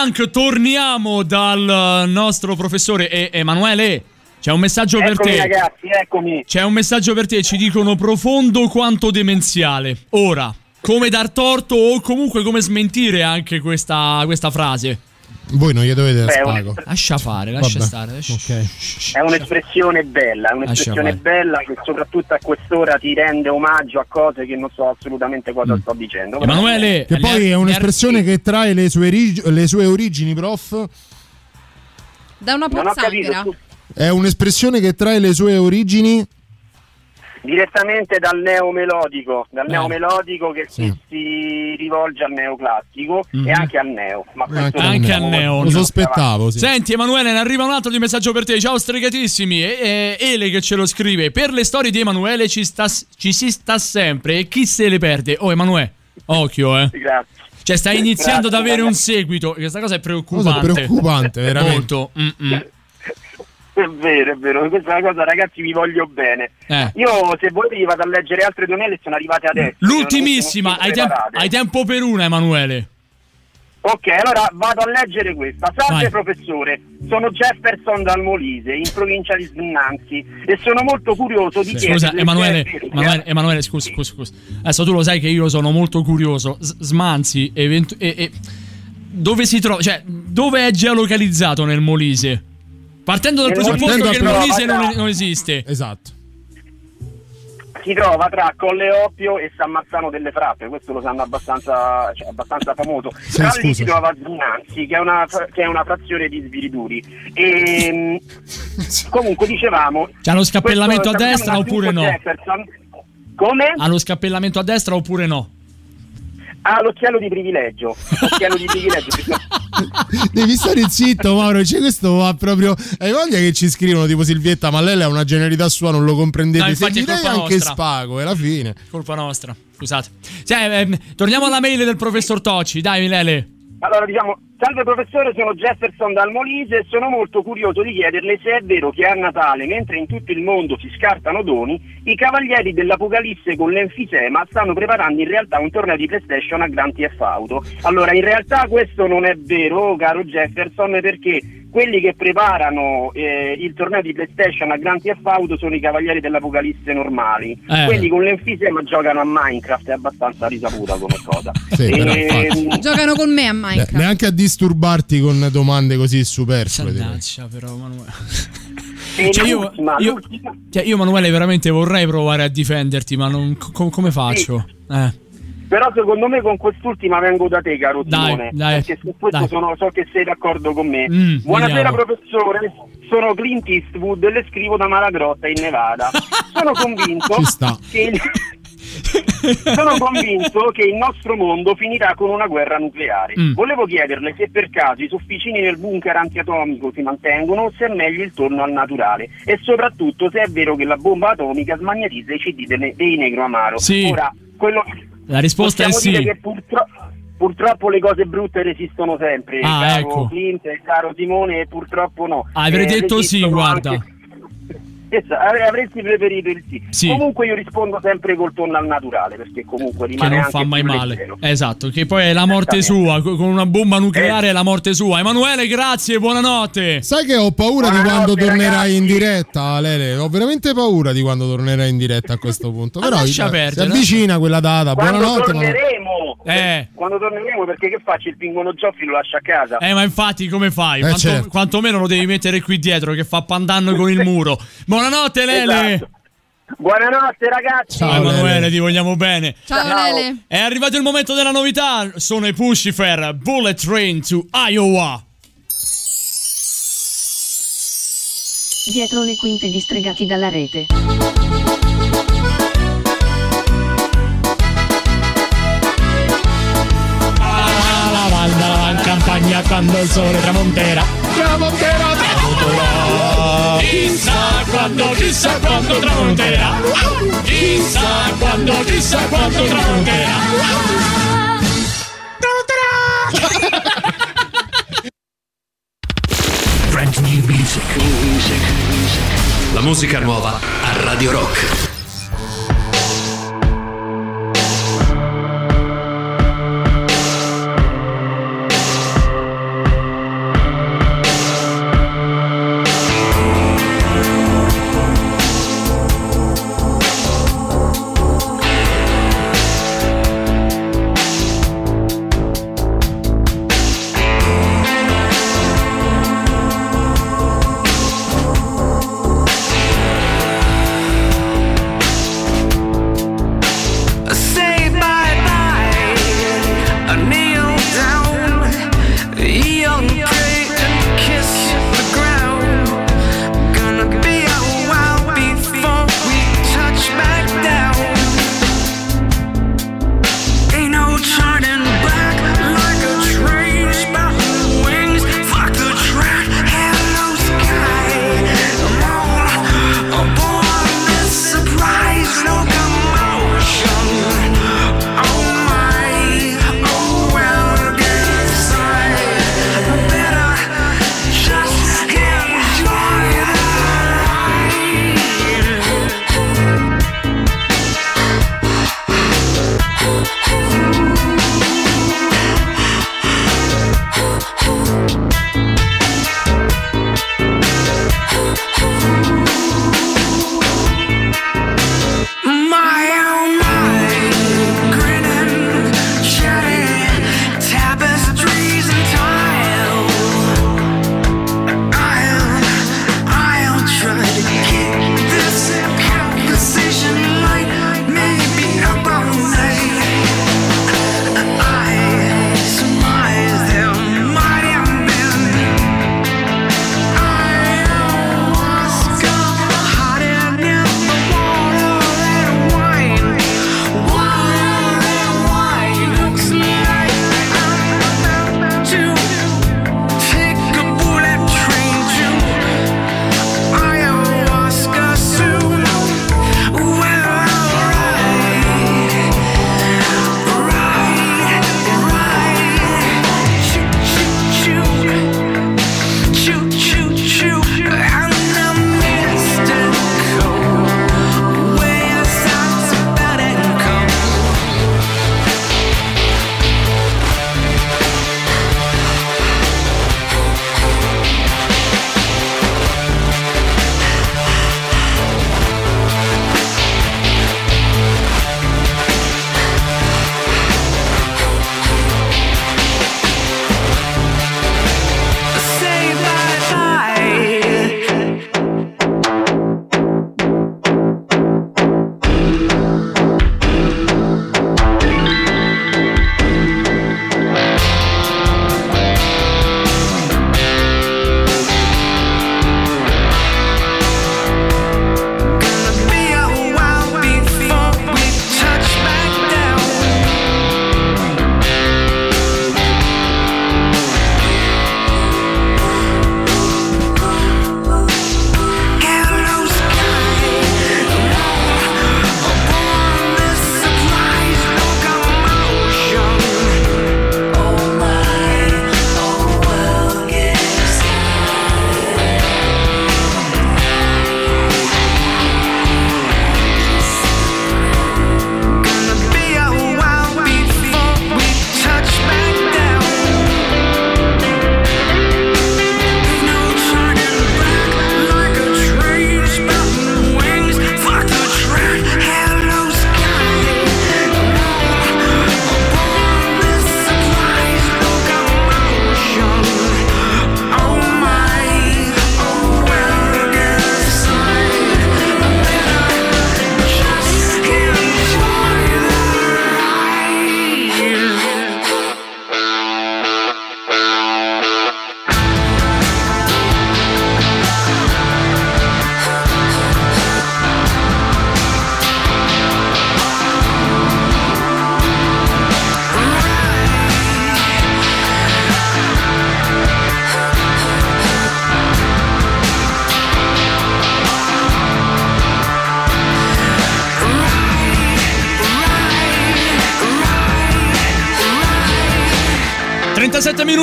Funk. Torniamo dal nostro professore e- Emanuele. C'è un messaggio per Eccomi te. ragazzi, eccomi. C'è un messaggio per te, ci dicono profondo quanto demenziale. Ora, come dar torto o comunque come smentire anche questa, questa frase? Voi non gli dovete Beh, spago. Lascia fare, lascia Vabbè, stare. lascia- Ok. È un'espressione bella, è un'espressione bella che soprattutto a quest'ora ti rende omaggio a cose che non so assolutamente cosa sto dicendo. Mm. Emanuele, Che poi è un'espressione che trae le sue, ori- le sue origini, prof. Da una pozzanghera. È un'espressione che trae le sue origini. Direttamente dal neomelodico, dal Eh. neomelodico che Sì. si rivolge al neoclassico Mhm. e anche al neo. Ma questo Anche al lo- neo. Lo sospettavo, sì. Senti Emanuele, ne arriva un altro di messaggio per te. Ciao stregatissimi. E, e- Ele che ce lo scrive. Per le storie di Emanuele ci, sta, ci si sta sempre e chi se le perde? Oh Emanuele, occhio eh. Grazie. Cioè stai iniziando Grazie, ad avere un seguito. Questa cosa è preoccupante. Cosa preoccupante, veramente. Molto. mm-mm. È vero, è vero, questa è una cosa ragazzi vi voglio bene. Eh. Io se volete vado a leggere altre due mail sono arrivate adesso. L'ultimissima, hai, preparate. hai tempo per una Emanuele. Ok, allora vado a leggere questa. Salve Vai. professore, sono Jefferson dal Molise, in provincia di Snanzi, e sono molto curioso di chiederle Scusa Emanuele, Emanuele, Emanuele, scusa, scusa, scusa. Adesso tu lo sai che io sono molto curioso. S- Smanzi, event- e- e- dove si trova? Cioè, dove è geolocalizzato nel Molise? Partendo dal presupposto che il Molise non, non esiste. Esatto. si trova tra Colle Oppio e San Marzano delle Frappe, questo lo sanno abbastanza, cioè, abbastanza famoso. Sì, tra lì si trova Zinanzi, che è una, che è una frazione di Sviriduri. E, comunque dicevamo... C'ha lo scappellamento a questo- destra sappiamo oppure no? Jefferson. Come? Ha lo scappellamento a destra oppure no? Ha l'occhiello di privilegio. Occhiello di privilegio. Devi stare zitto, Mauro. Cioè, questo va proprio. Hai voglia che ci scrivono tipo Silvietta, ma lei ha una genialità sua, non lo comprendete. No, infatti Se è gli dai colpa anche nostra. spago, è la fine. Colpa nostra. Scusate. Cioè, ehm, torniamo alla mail del professor Tocci. Dai, Milele. Allora diciamo, salve professore, sono Jefferson dal Molise e sono molto curioso di chiederle se è vero che a Natale, mentre in tutto il mondo si scartano doni, i cavalieri dell'Apocalisse con l'enfisema stanno preparando in realtà un torneo di PlayStation a Grand Theft Auto. Allora, in realtà questo non è vero, caro Jefferson, perché quelli che preparano eh, il torneo di PlayStation a Grand Theft Auto sono i cavalieri dell'Apocalisse normali. Eh. Quelli con l'enfisema giocano a Minecraft, è abbastanza risaputa come cosa. Sì, però, Ehm, Giocano con me a Ne- Minecraft. neanche a disturbarti con domande così superflue. Mannaggia, però, Emanuele. E Cioè, io, io- cioè, io, Emanuele, veramente vorrei provare a difenderti, ma non, co- come faccio? Eh. Però secondo me con quest'ultima vengo da te, caro Dai, Simone. dai, perché su questo dai. sono- so che sei d'accordo con me. Mm, Buonasera vediamo. professore, sono Clint Eastwood e le scrivo da Malagrotta in Nevada. Sono convinto Ci sta. che il... Sono convinto che il nostro mondo finirà con una guerra nucleare. Mm. Volevo chiederle se per caso i sofficini nel bunker antiatomico si mantengono o se è meglio il torno al naturale e soprattutto se è vero che la bomba atomica smagnetizza i CD dei, dei Negro Amaro. Sì. Ora, quello... La risposta è sì. dire che purtro- purtroppo le cose brutte resistono sempre, Ah, caro ecco. Clint caro Simone, purtroppo no. Ah, avrei Eh, detto sì, guarda. anche- avresti preferito il sì. Sì. Comunque io rispondo sempre col torno al naturale, perché comunque Che rimane non anche fa mai male. leggero. Esatto, che poi è la morte sua. co- Con una bomba nucleare è la morte sua. Emanuele, grazie, buonanotte. Sai che ho paura di Buonanotte, quando tornerai ragazzi. in diretta, Lele. Ho veramente paura di quando tornerai in diretta a questo punto. Però lascia dai, si perdere, avvicina quella data. Quando Buonanotte. ma- torneremo, Eh. quando torneremo, perché che faccio? Il pinguono Gioffi lo lascia a casa. Eh, ma infatti, come fai? Eh, Quanto, certo. Quantomeno lo devi mettere qui dietro che fa pandanno con il muro. Buonanotte, Lele. Esatto. Buonanotte ragazzi. Ciao, Emanuele, ti vogliamo bene. Ciao, Lele. È arrivato il momento della novità. Sono i Pushifer Bullet Train to Iowa. Dietro le quinte distregati dalla rete. La banda in campagna quando il sole tramonterà. Tramonterà, tramonterà. Chissà quando, chissà quando tramonterà. Chissà quando, chissà quando tramonterà. Brand new music. music. La musica nuova a Radio Rock.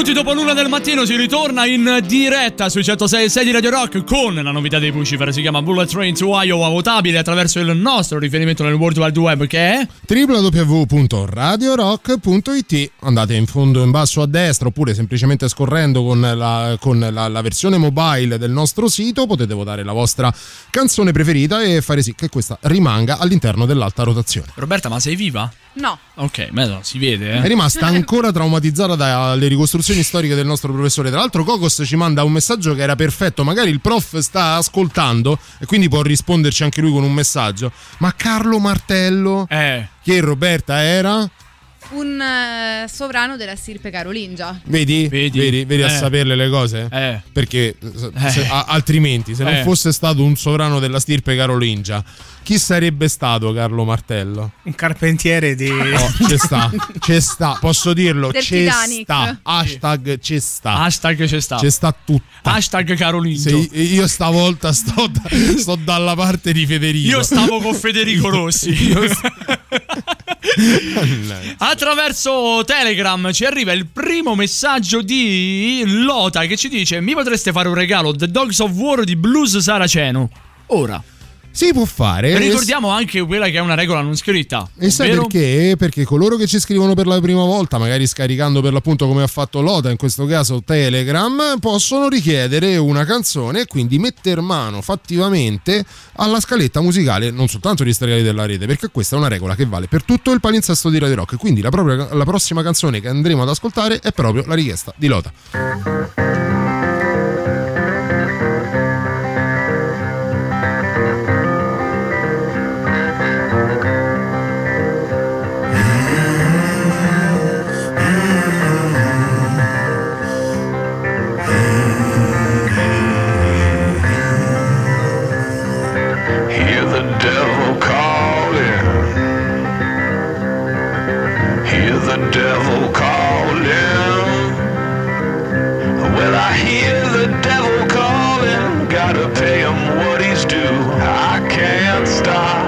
Minuti dopo l'una del mattino si ritorna in diretta sui 106 e 6 di Radio Rock con la novità dei Pucifer, si chiama Bullet Train to Iowa, votabile attraverso il nostro riferimento nel World Wide Web che è www.radiorock.it andate in fondo in basso a destra oppure semplicemente scorrendo con, la, con la- la versione mobile del nostro sito potete votare la vostra canzone preferita e fare sì che questa rimanga all'interno dell'alta rotazione. Roberta, ma sei viva? No. Ok, beh, no, si vede, eh. È rimasta ancora traumatizzata dalle ricostruzioni storiche del nostro professore. Tra l'altro, Cocos ci manda un messaggio che era perfetto. Magari il prof sta ascoltando e quindi può risponderci anche lui con un messaggio. Ma Carlo Martello, eh. che Roberta era? Un eh, sovrano della stirpe carolingia. Vedi? Vedi, vedi, a Eh. saperle le cose? Eh. Perché se- se- a- altrimenti, se non Eh. fosse stato un sovrano della stirpe carolingia, chi sarebbe stato Carlo Martello? Un carpentiere di. Oh, ci sta, ci sta, posso dirlo, Del ci Titanic. sta. Hashtag ci sta. Hashtag ci sta. Ci sta tutto. Hashtag Carolino. Se io stavolta sto, sto dalla parte di Federico. Io stavo con Federico Rossi. Io st- Attraverso Telegram ci arriva il primo messaggio di Lota che ci dice: Mi potreste fare un regalo? The Dogs of War di Blues Saraceno. Ora. Si può fare. Ricordiamo anche quella che è una regola non scritta. E sai ovvero- perché? Perché coloro che ci scrivono per la prima volta, magari scaricando per l'appunto come ha fatto Lota, in questo caso Telegram, possono richiedere una canzone e quindi metter mano fattivamente alla scaletta musicale, non soltanto di Stregati della Rete, perché questa è una regola che vale per tutto il palinsesto di Radio Rock. Quindi la, propria- la prossima canzone che andremo ad ascoltare è proprio la richiesta di Lota. The devil calling. Gotta pay him what he's due. I can't stop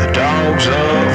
the dogs of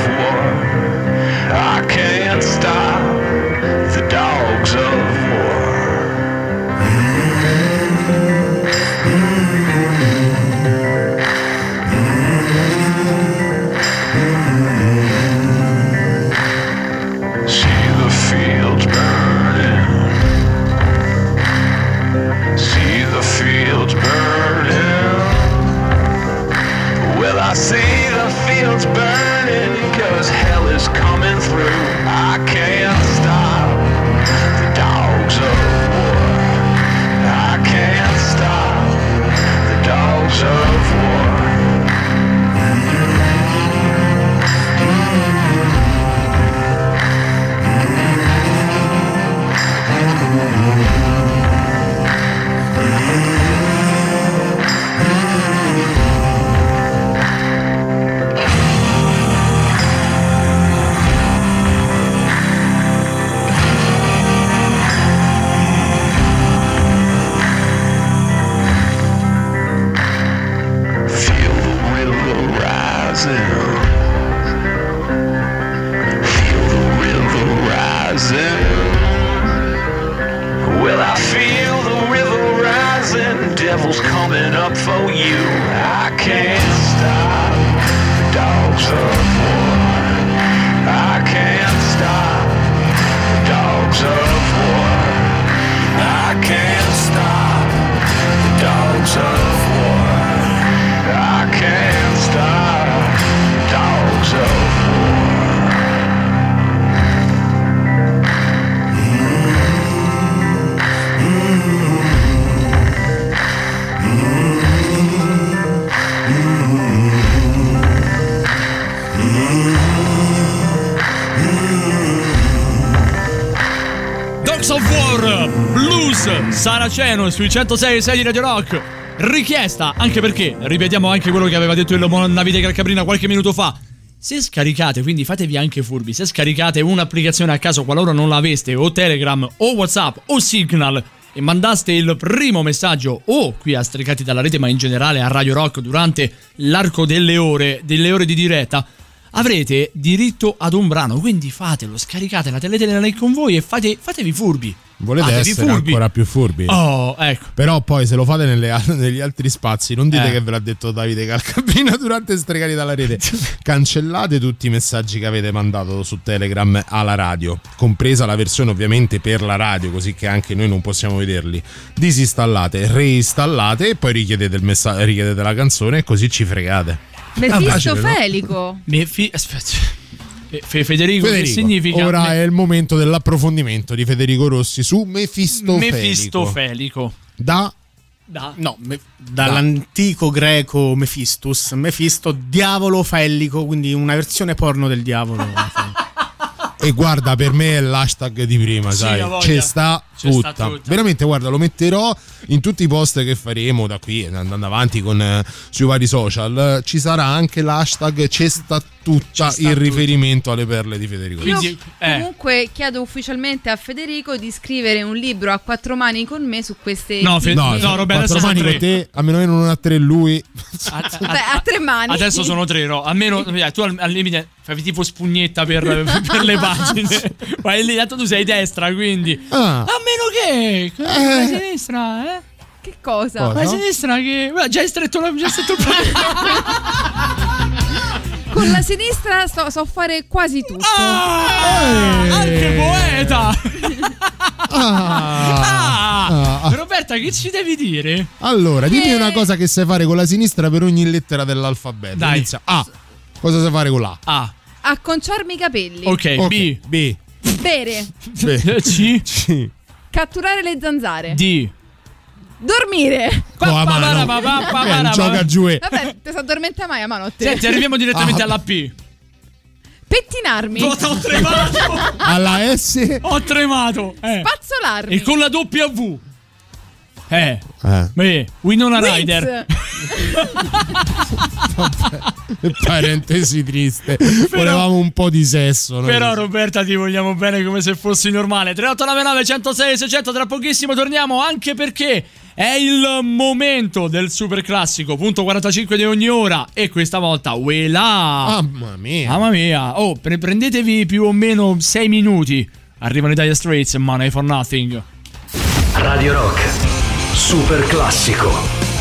Saraceno sui 106 e 6 di Radio Rock. Richiesta, anche perché, ripetiamo anche quello che aveva detto il buon Davide Calcabrina qualche minuto fa. Se scaricate, quindi fatevi anche furbi, se scaricate un'applicazione a caso qualora non l'aveste, o Telegram, o Whatsapp, o Signal, e mandaste il primo messaggio, o qui a Strecati dalla rete, ma in generale a Radio Rock durante l'arco delle ore, delle ore di diretta, avrete diritto ad un brano. Quindi fatelo, scaricatela, tenetela lì con voi e fate, fatevi furbi. Volete Fatevi essere furbi. ancora più furbi? Oh, ecco. Però poi se lo fate nelle negli altri spazi, non dite Eh. che ve l'ha detto Davide Calcabina durante Stregati dalla rete. Cancellate tutti i messaggi che avete mandato su Telegram alla radio, compresa la versione ovviamente per la radio, così che anche noi non possiamo vederli. Disinstallate, reinstallate e poi richiedete, il messa- richiedete la canzone e così ci fregate. Mefisto facile, no? Felico. Mefi- aspetta. Eh, Fe- Federico, che Federico, significa? ora Me- è il momento dell'approfondimento di Federico Rossi su Mefistofelico. Mefistofelico. Da Da. No, me- dall'antico greco Mephistus, Mefisto, diavolo fellico, quindi una versione porno del diavolo. E guarda, per me è l'hashtag di prima, Sì, sai. C'è sta, tutta. Veramente, guarda, lo metterò in tutti i post che faremo da qui, andando avanti con, eh, sui vari social. Ci sarà anche l'hashtag c'è sta tutta sta in riferimento alle perle di Federico. Io eh. comunque chiedo ufficialmente a Federico di scrivere un libro a quattro mani con me su queste. No, Fe- No, no, Roberto, quattro mani sono con te, a meno che non ha tre lui. Beh, a tre mani. Adesso sono tre, no. Almeno eh, tu al, al limite fai tipo spugnetta per, per le pagine. Vai lì, tanto tu sei destra, quindi. Ah. A meno che. La sinistra, eh? Che cosa? La sinistra che. Guarda, già hai stretto, la, già stretto il Con la sinistra so, so fare quasi tutto. Ah, Anche poeta! Ah. Ah, Roberta, che ci devi dire? Allora, dimmi Eh. una cosa che sai fare con la sinistra per ogni lettera dell'alfabeto. Dai. Inizia A. Cosa sai fare con la? A. Acconciarmi i capelli. Ok, B. B. Bere. B. C. C. Catturare le zanzare. D. Dormire. Con la mano. Eh, gioca giù e- Vabbè, ti si addormenta mai a manotte. Senti, arriviamo direttamente Ah. alla P. Pettinarmi. Ho tremato! Alla S. Ho tremato! Eh. Spazzolarmi. E con la W. Eh. Eh. Beh, Winona Winx. Rider. Parentesi triste. Volevamo un po' di sesso. noi. Però Roberta ti vogliamo bene come se fossi normale 3899 106 600 tra pochissimo torniamo anche perché è il momento del super classico punto 45 di ogni ora e questa volta Wela Mamma mia Mamma mia Oh pre- prendetevi più o meno 6 minuti Arrivano i Dire Straits e Money for Nothing Radio Rock, super classico.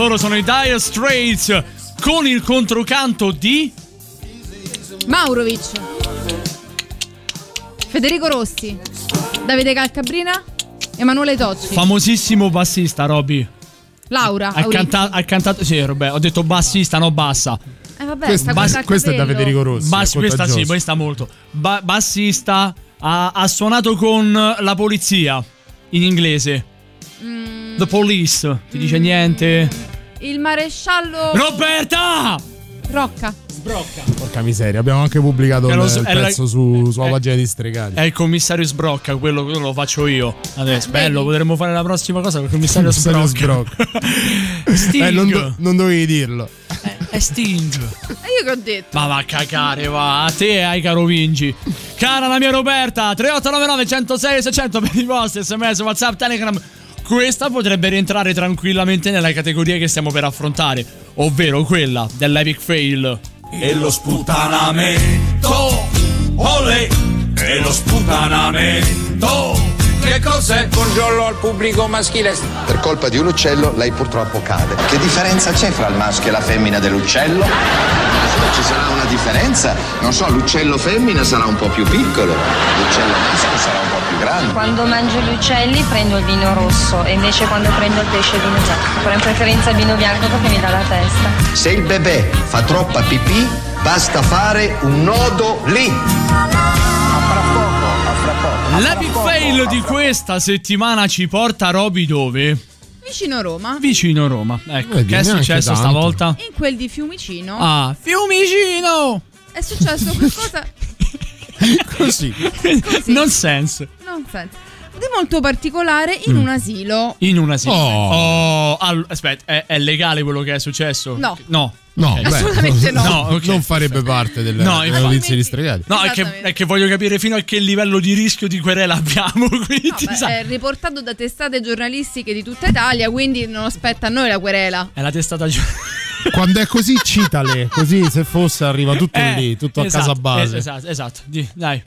Loro sono i Dire Straits con il controcanto di Maurovic. Federico Rossi. Davide Calcabrina. Emanuele Tocci. famosissimo bassista Robby. Laura. Ha, canta- ha cantato, sì, vabbè, ho detto bassista, no bassa. Eh vabbè, Questo- sta bas- col questo è da. Federico Rossi. È questa sì, questa molto. Ba- bassista ha, ha suonato con la polizia in inglese. Mm, The Police, ti dice niente? il maresciallo. Roberta! Rocca. Sbrocca. Porca miseria, abbiamo anche pubblicato È il, lo- il è la- pezzo su, sulla è- pagina di Stregati. È il commissario Sbrocca, quello, quello lo faccio io. Adesso, Eh, bello, vedi? potremmo fare la prossima cosa con il commissario Commissario Sbrocca. Sting. Eh, non, do- non dovevi dirlo. È Sting. E io che ho detto? Ma va a cagare, va. A te ai caro Vinci. Cara la mia Roberta, 3899 106 600 per i vostri sms, whatsapp, telegram. Questa potrebbe rientrare tranquillamente nella categoria che stiamo per affrontare, ovvero quella dell'epic fail. E lo sputanamento, ole, e lo sputanamento. Che cos'è? Buongiorno al pubblico maschile. Per colpa di un uccello lei purtroppo cade. Che differenza c'è fra il maschio e la femmina dell'uccello? Ci sarà una differenza? Non so, l'uccello femmina sarà un po' più piccolo, l'uccello maschio sarà un po' più grande. Quando mangio gli uccelli prendo il vino rosso e invece quando prendo il pesce il vino bianco. Però in preferenza il vino bianco perché mi dà la testa. Se il bebè fa troppa pipì, basta fare un nodo lì. L'epic fail di questa settimana ci porta Roby dove? Vicino Roma. Vicino Roma. Ecco, Vedi, che è successo tanto. stavolta? In quel di Fiumicino. Ah, Fiumicino! È successo qualcosa. Così. Nonsense. Nonsense. Di molto particolare in Mm. un asilo. In una sì. Oh. Oh, all- aspetta, è, è legale quello che è successo? No. No. No, Ok. beh, Assolutamente no. No, ok. non farebbe parte delle, No, notizie di Stregati. No, è che, è che voglio capire fino a che livello di rischio di querela abbiamo. Quindi, No, beh, è riportato da testate giornalistiche di tutta Italia, quindi non aspetta a noi la querela. è la testata giù. Quando è così, citale. Così se fosse arriva tutto Eh, lì, tutto esatto, a casa base. eh, esatto, esatto. Dai.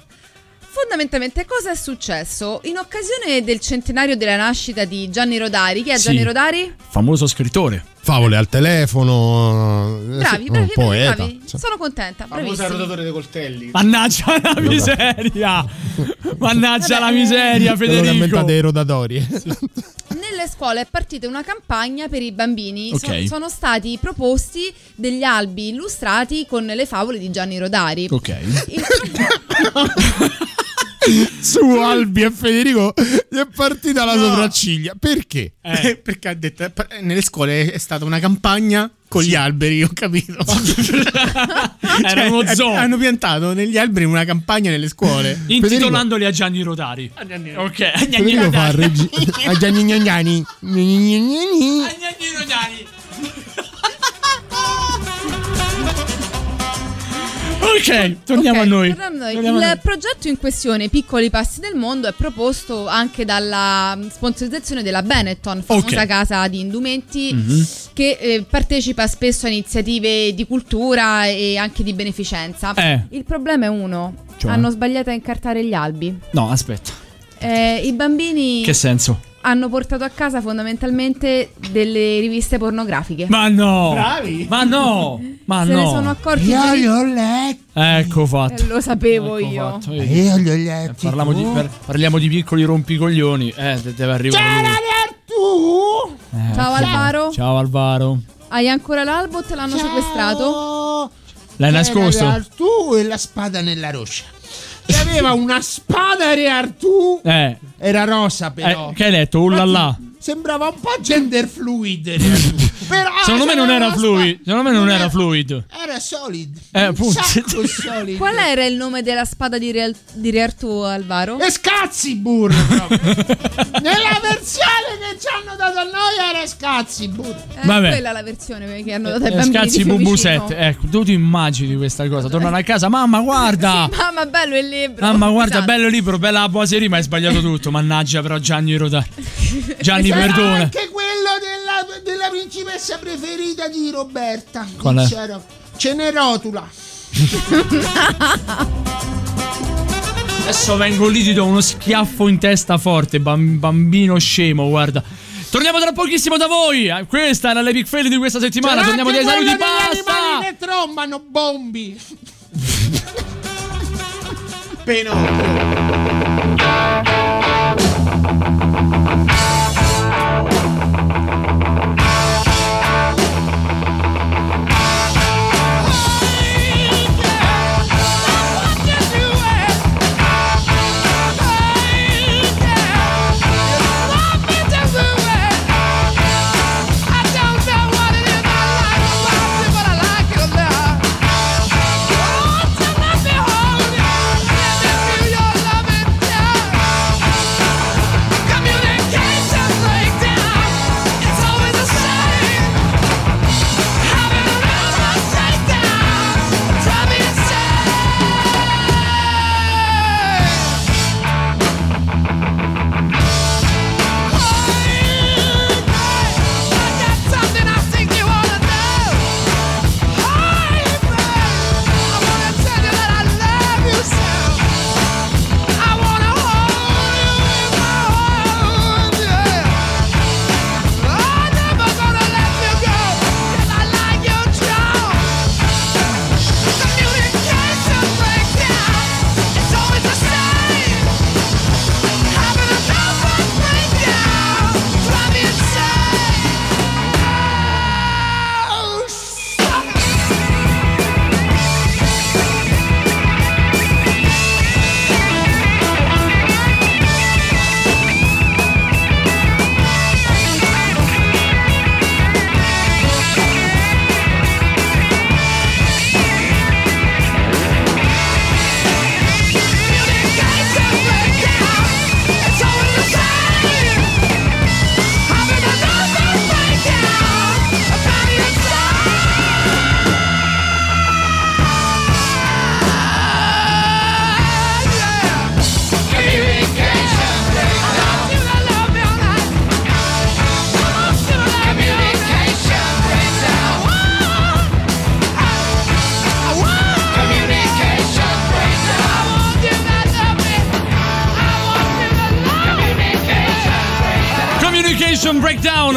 fondamentalmente cosa è successo? In occasione del centenario della nascita di Gianni Rodari, chi è Sì. Gianni Rodari? Famoso scrittore. Favole al telefono. eh, Bravi, sì, bravi, poeta. bravi. Sono contenta, Famoso rotatore dei coltelli. Mannaggia la miseria! Mannaggia la miseria, Quello che ha inventato Federico! i rotatori. Nelle scuole è partita una campagna per i bambini. So- Ok. sono stati proposti degli albi illustrati con le favole di Gianni Rodari. Ok. Su Albi e Federico gli è partita la No. sopracciglia. Perché? Eh, perché ha detto, eh, nelle scuole è stata una campagna con gli alberi, ho capito. Era uno Cioè, zoo. Hanno piantato negli alberi una campagna nelle scuole. Intitolandoli a Gianni Rodari. Ok, a Gianni Federico fa Rodari. regi- a Gianni Gnagnani. Gnagnani. A Gianni Rodari. Ok, torniamo Ok, a noi. tornando a noi. Torniamo Il noi. progetto in questione, Piccoli Passi del Mondo, è proposto anche dalla sponsorizzazione della Benetton, famosa Ok. casa di indumenti Mhm. che eh, partecipa spesso a iniziative di cultura e anche di beneficenza. Eh. Il problema è uno: Cioè? hanno sbagliato a incartare gli albi. No, aspetta. Eh, I bambini Che senso? hanno portato a casa fondamentalmente delle riviste pornografiche. Ma no! Bravi! Ma no! Ma Se no! ne sono accorti. Io li ho letti. Ecco fatto. Eh, lo sapevo Ecco io. fatto? Io li ho letti. Parliamo di, tu. per- parliamo di piccoli rompicoglioni. Eh, de- deve arrivare lui. tu. Eh, Ciao ok. Alvaro. Ciao Alvaro. Hai ancora l'albo o te l'hanno sequestrato? L'hai nascosto? Artù e la spada nella roccia. E aveva una spada Re Artù. Eh, Era rosa però. eh, che hai letto? Ullallà. Sembrava un po' gender fluid. Però Secondo me non era fluid. Secondo me non era fluid. Era solid. Eh, un appunto. sacco solid. Qual era il nome della spada di Re, di Re Artù, Alvaro? Escazzibur proprio. Nella versione che ci hanno dato a noi era Escazzibur. Eh, Vabbè. Quella è la versione che hanno dato ai Eh, bambini. 7. Ecco, tu ti immagini questa cosa. Tornano a casa. Mamma, guarda. Mamma, bello il libro. Mamma, guarda, Esatto. bello libro, bella la boiseria, ma hai sbagliato tutto. Mannaggia, però Gianni Rodari. Gianni, C'era perdona. anche quello della, della principessa preferita di Roberta. Qual è? Cenerotula. Adesso vengo lì, ti do uno schiaffo in testa forte, bam- bambino scemo, guarda. Torniamo tra pochissimo da voi. Eh, Questa era l'Epic Fail di questa settimana. C'era Torniamo dai saluti, basta. animali che trombano bombi. Communication thank you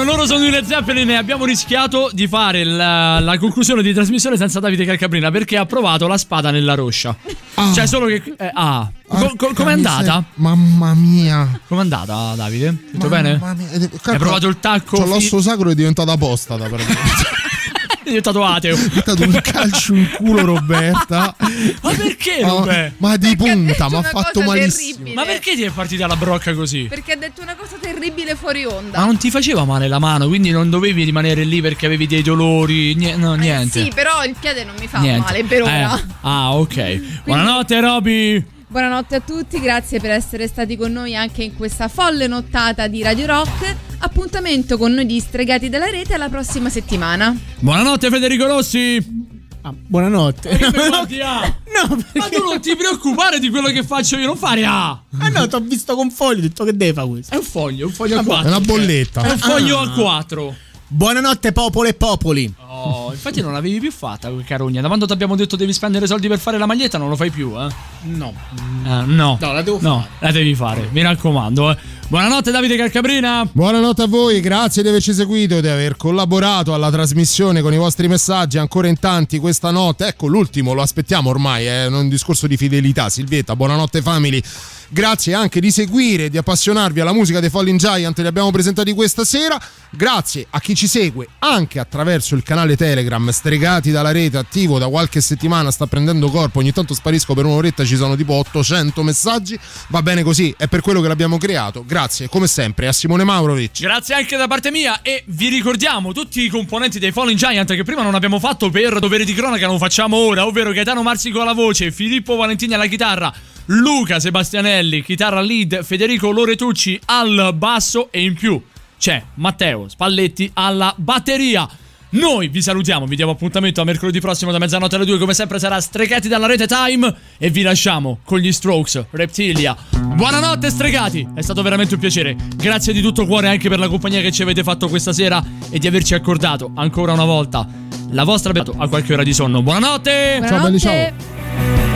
loro sono i Led Zeppelin e abbiamo rischiato di fare la, la conclusione di trasmissione senza Davide Calcabrina perché ha provato la spada nella roscia. Cioè solo che... eh, ah, Co- co- com'è andata? Mamma mia. Com'è andata Davide? Tutto bene? Hai Hai provato il tacco? C'ho fi- l'osso sacro è diventata posta da È diventato ateo. È stato un calcio in culo Roberta. Ma perché Ah, Robè? ma di punta, mi ha fatto malissimo. terribile. Ma perché ti è partita la brocca così? Perché ha detto una cosa terribile fuori onda. Ma non ti faceva male la mano, quindi non dovevi rimanere lì perché avevi dei dolori, nie- no, niente. Sì, però il piede non mi fa Niente. male per ora. Eh, Ah, ok. Buonanotte Roby. Buonanotte a tutti, grazie per essere stati con noi anche in questa folle nottata di Radio Rock. Appuntamento con noi di Stregati della Rete la prossima settimana. Buonanotte Federico Rossi. buonanotte. Guardi, ah. Ma tu non ti preoccupare di quello che faccio io, non fare A. Ah no, ti ho visto con foglio, ho detto che deve fare questo. È un foglio, un foglio a Ah, 4. è una bolletta. È un foglio Ah. a 4. Buonanotte popolo e popoli. Oh, infatti non l'avevi più fatta quel carogna. Da quando ti abbiamo detto devi spendere soldi per fare la maglietta, non lo fai più, eh? No. Eh, no. No, la devo No, la devi fare, mi raccomando. eh. Buonanotte Davide Calcabrina. Buonanotte a voi, grazie di averci seguito, di aver collaborato alla trasmissione con i vostri messaggi, ancora in tanti questa notte. Ecco, l'ultimo lo aspettiamo ormai, è un discorso di fidelità. Silvietta, buonanotte family. Grazie anche di seguire, di appassionarvi alla musica dei Falling Giant, li abbiamo presentati questa sera. Grazie a chi ci segue anche attraverso il canale Telegram, stregati dalla rete, attivo da qualche settimana, sta prendendo corpo. Ogni tanto sparisco per un'oretta, ci sono tipo 800 messaggi. Va bene così, è per quello che l'abbiamo creato. Grazie, come sempre, a Simone Maurovic. Grazie anche da parte mia e vi ricordiamo tutti i componenti dei Falling Giant che prima non abbiamo fatto per dovere di cronaca, non facciamo ora, ovvero Gaetano Marsico alla voce, Filippo Valentini alla chitarra, Luca Sebastianelli, chitarra lead, Federico Loretucci al basso e in più c'è Matteo Spalletti alla batteria. Noi vi salutiamo, vi diamo appuntamento a mercoledì prossimo da mezzanotte alle 2, come sempre sarà Stregati dalla rete time e vi lasciamo con gli Strokes, Reptilia. Buonanotte Stregati, è stato veramente un piacere. Grazie di tutto cuore anche per la compagnia che ci avete fatto questa sera e di averci accordato ancora una volta la vostra a qualche ora di sonno. Buonanotte! Ciao belli, ciao.